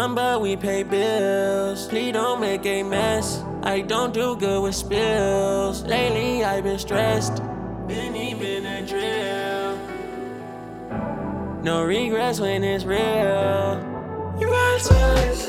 Young, but we pay bills. Please don't make a mess. I don't do good with spills. Lately, I've been stressed. Been even a drill. No regrets when it's real. You touch.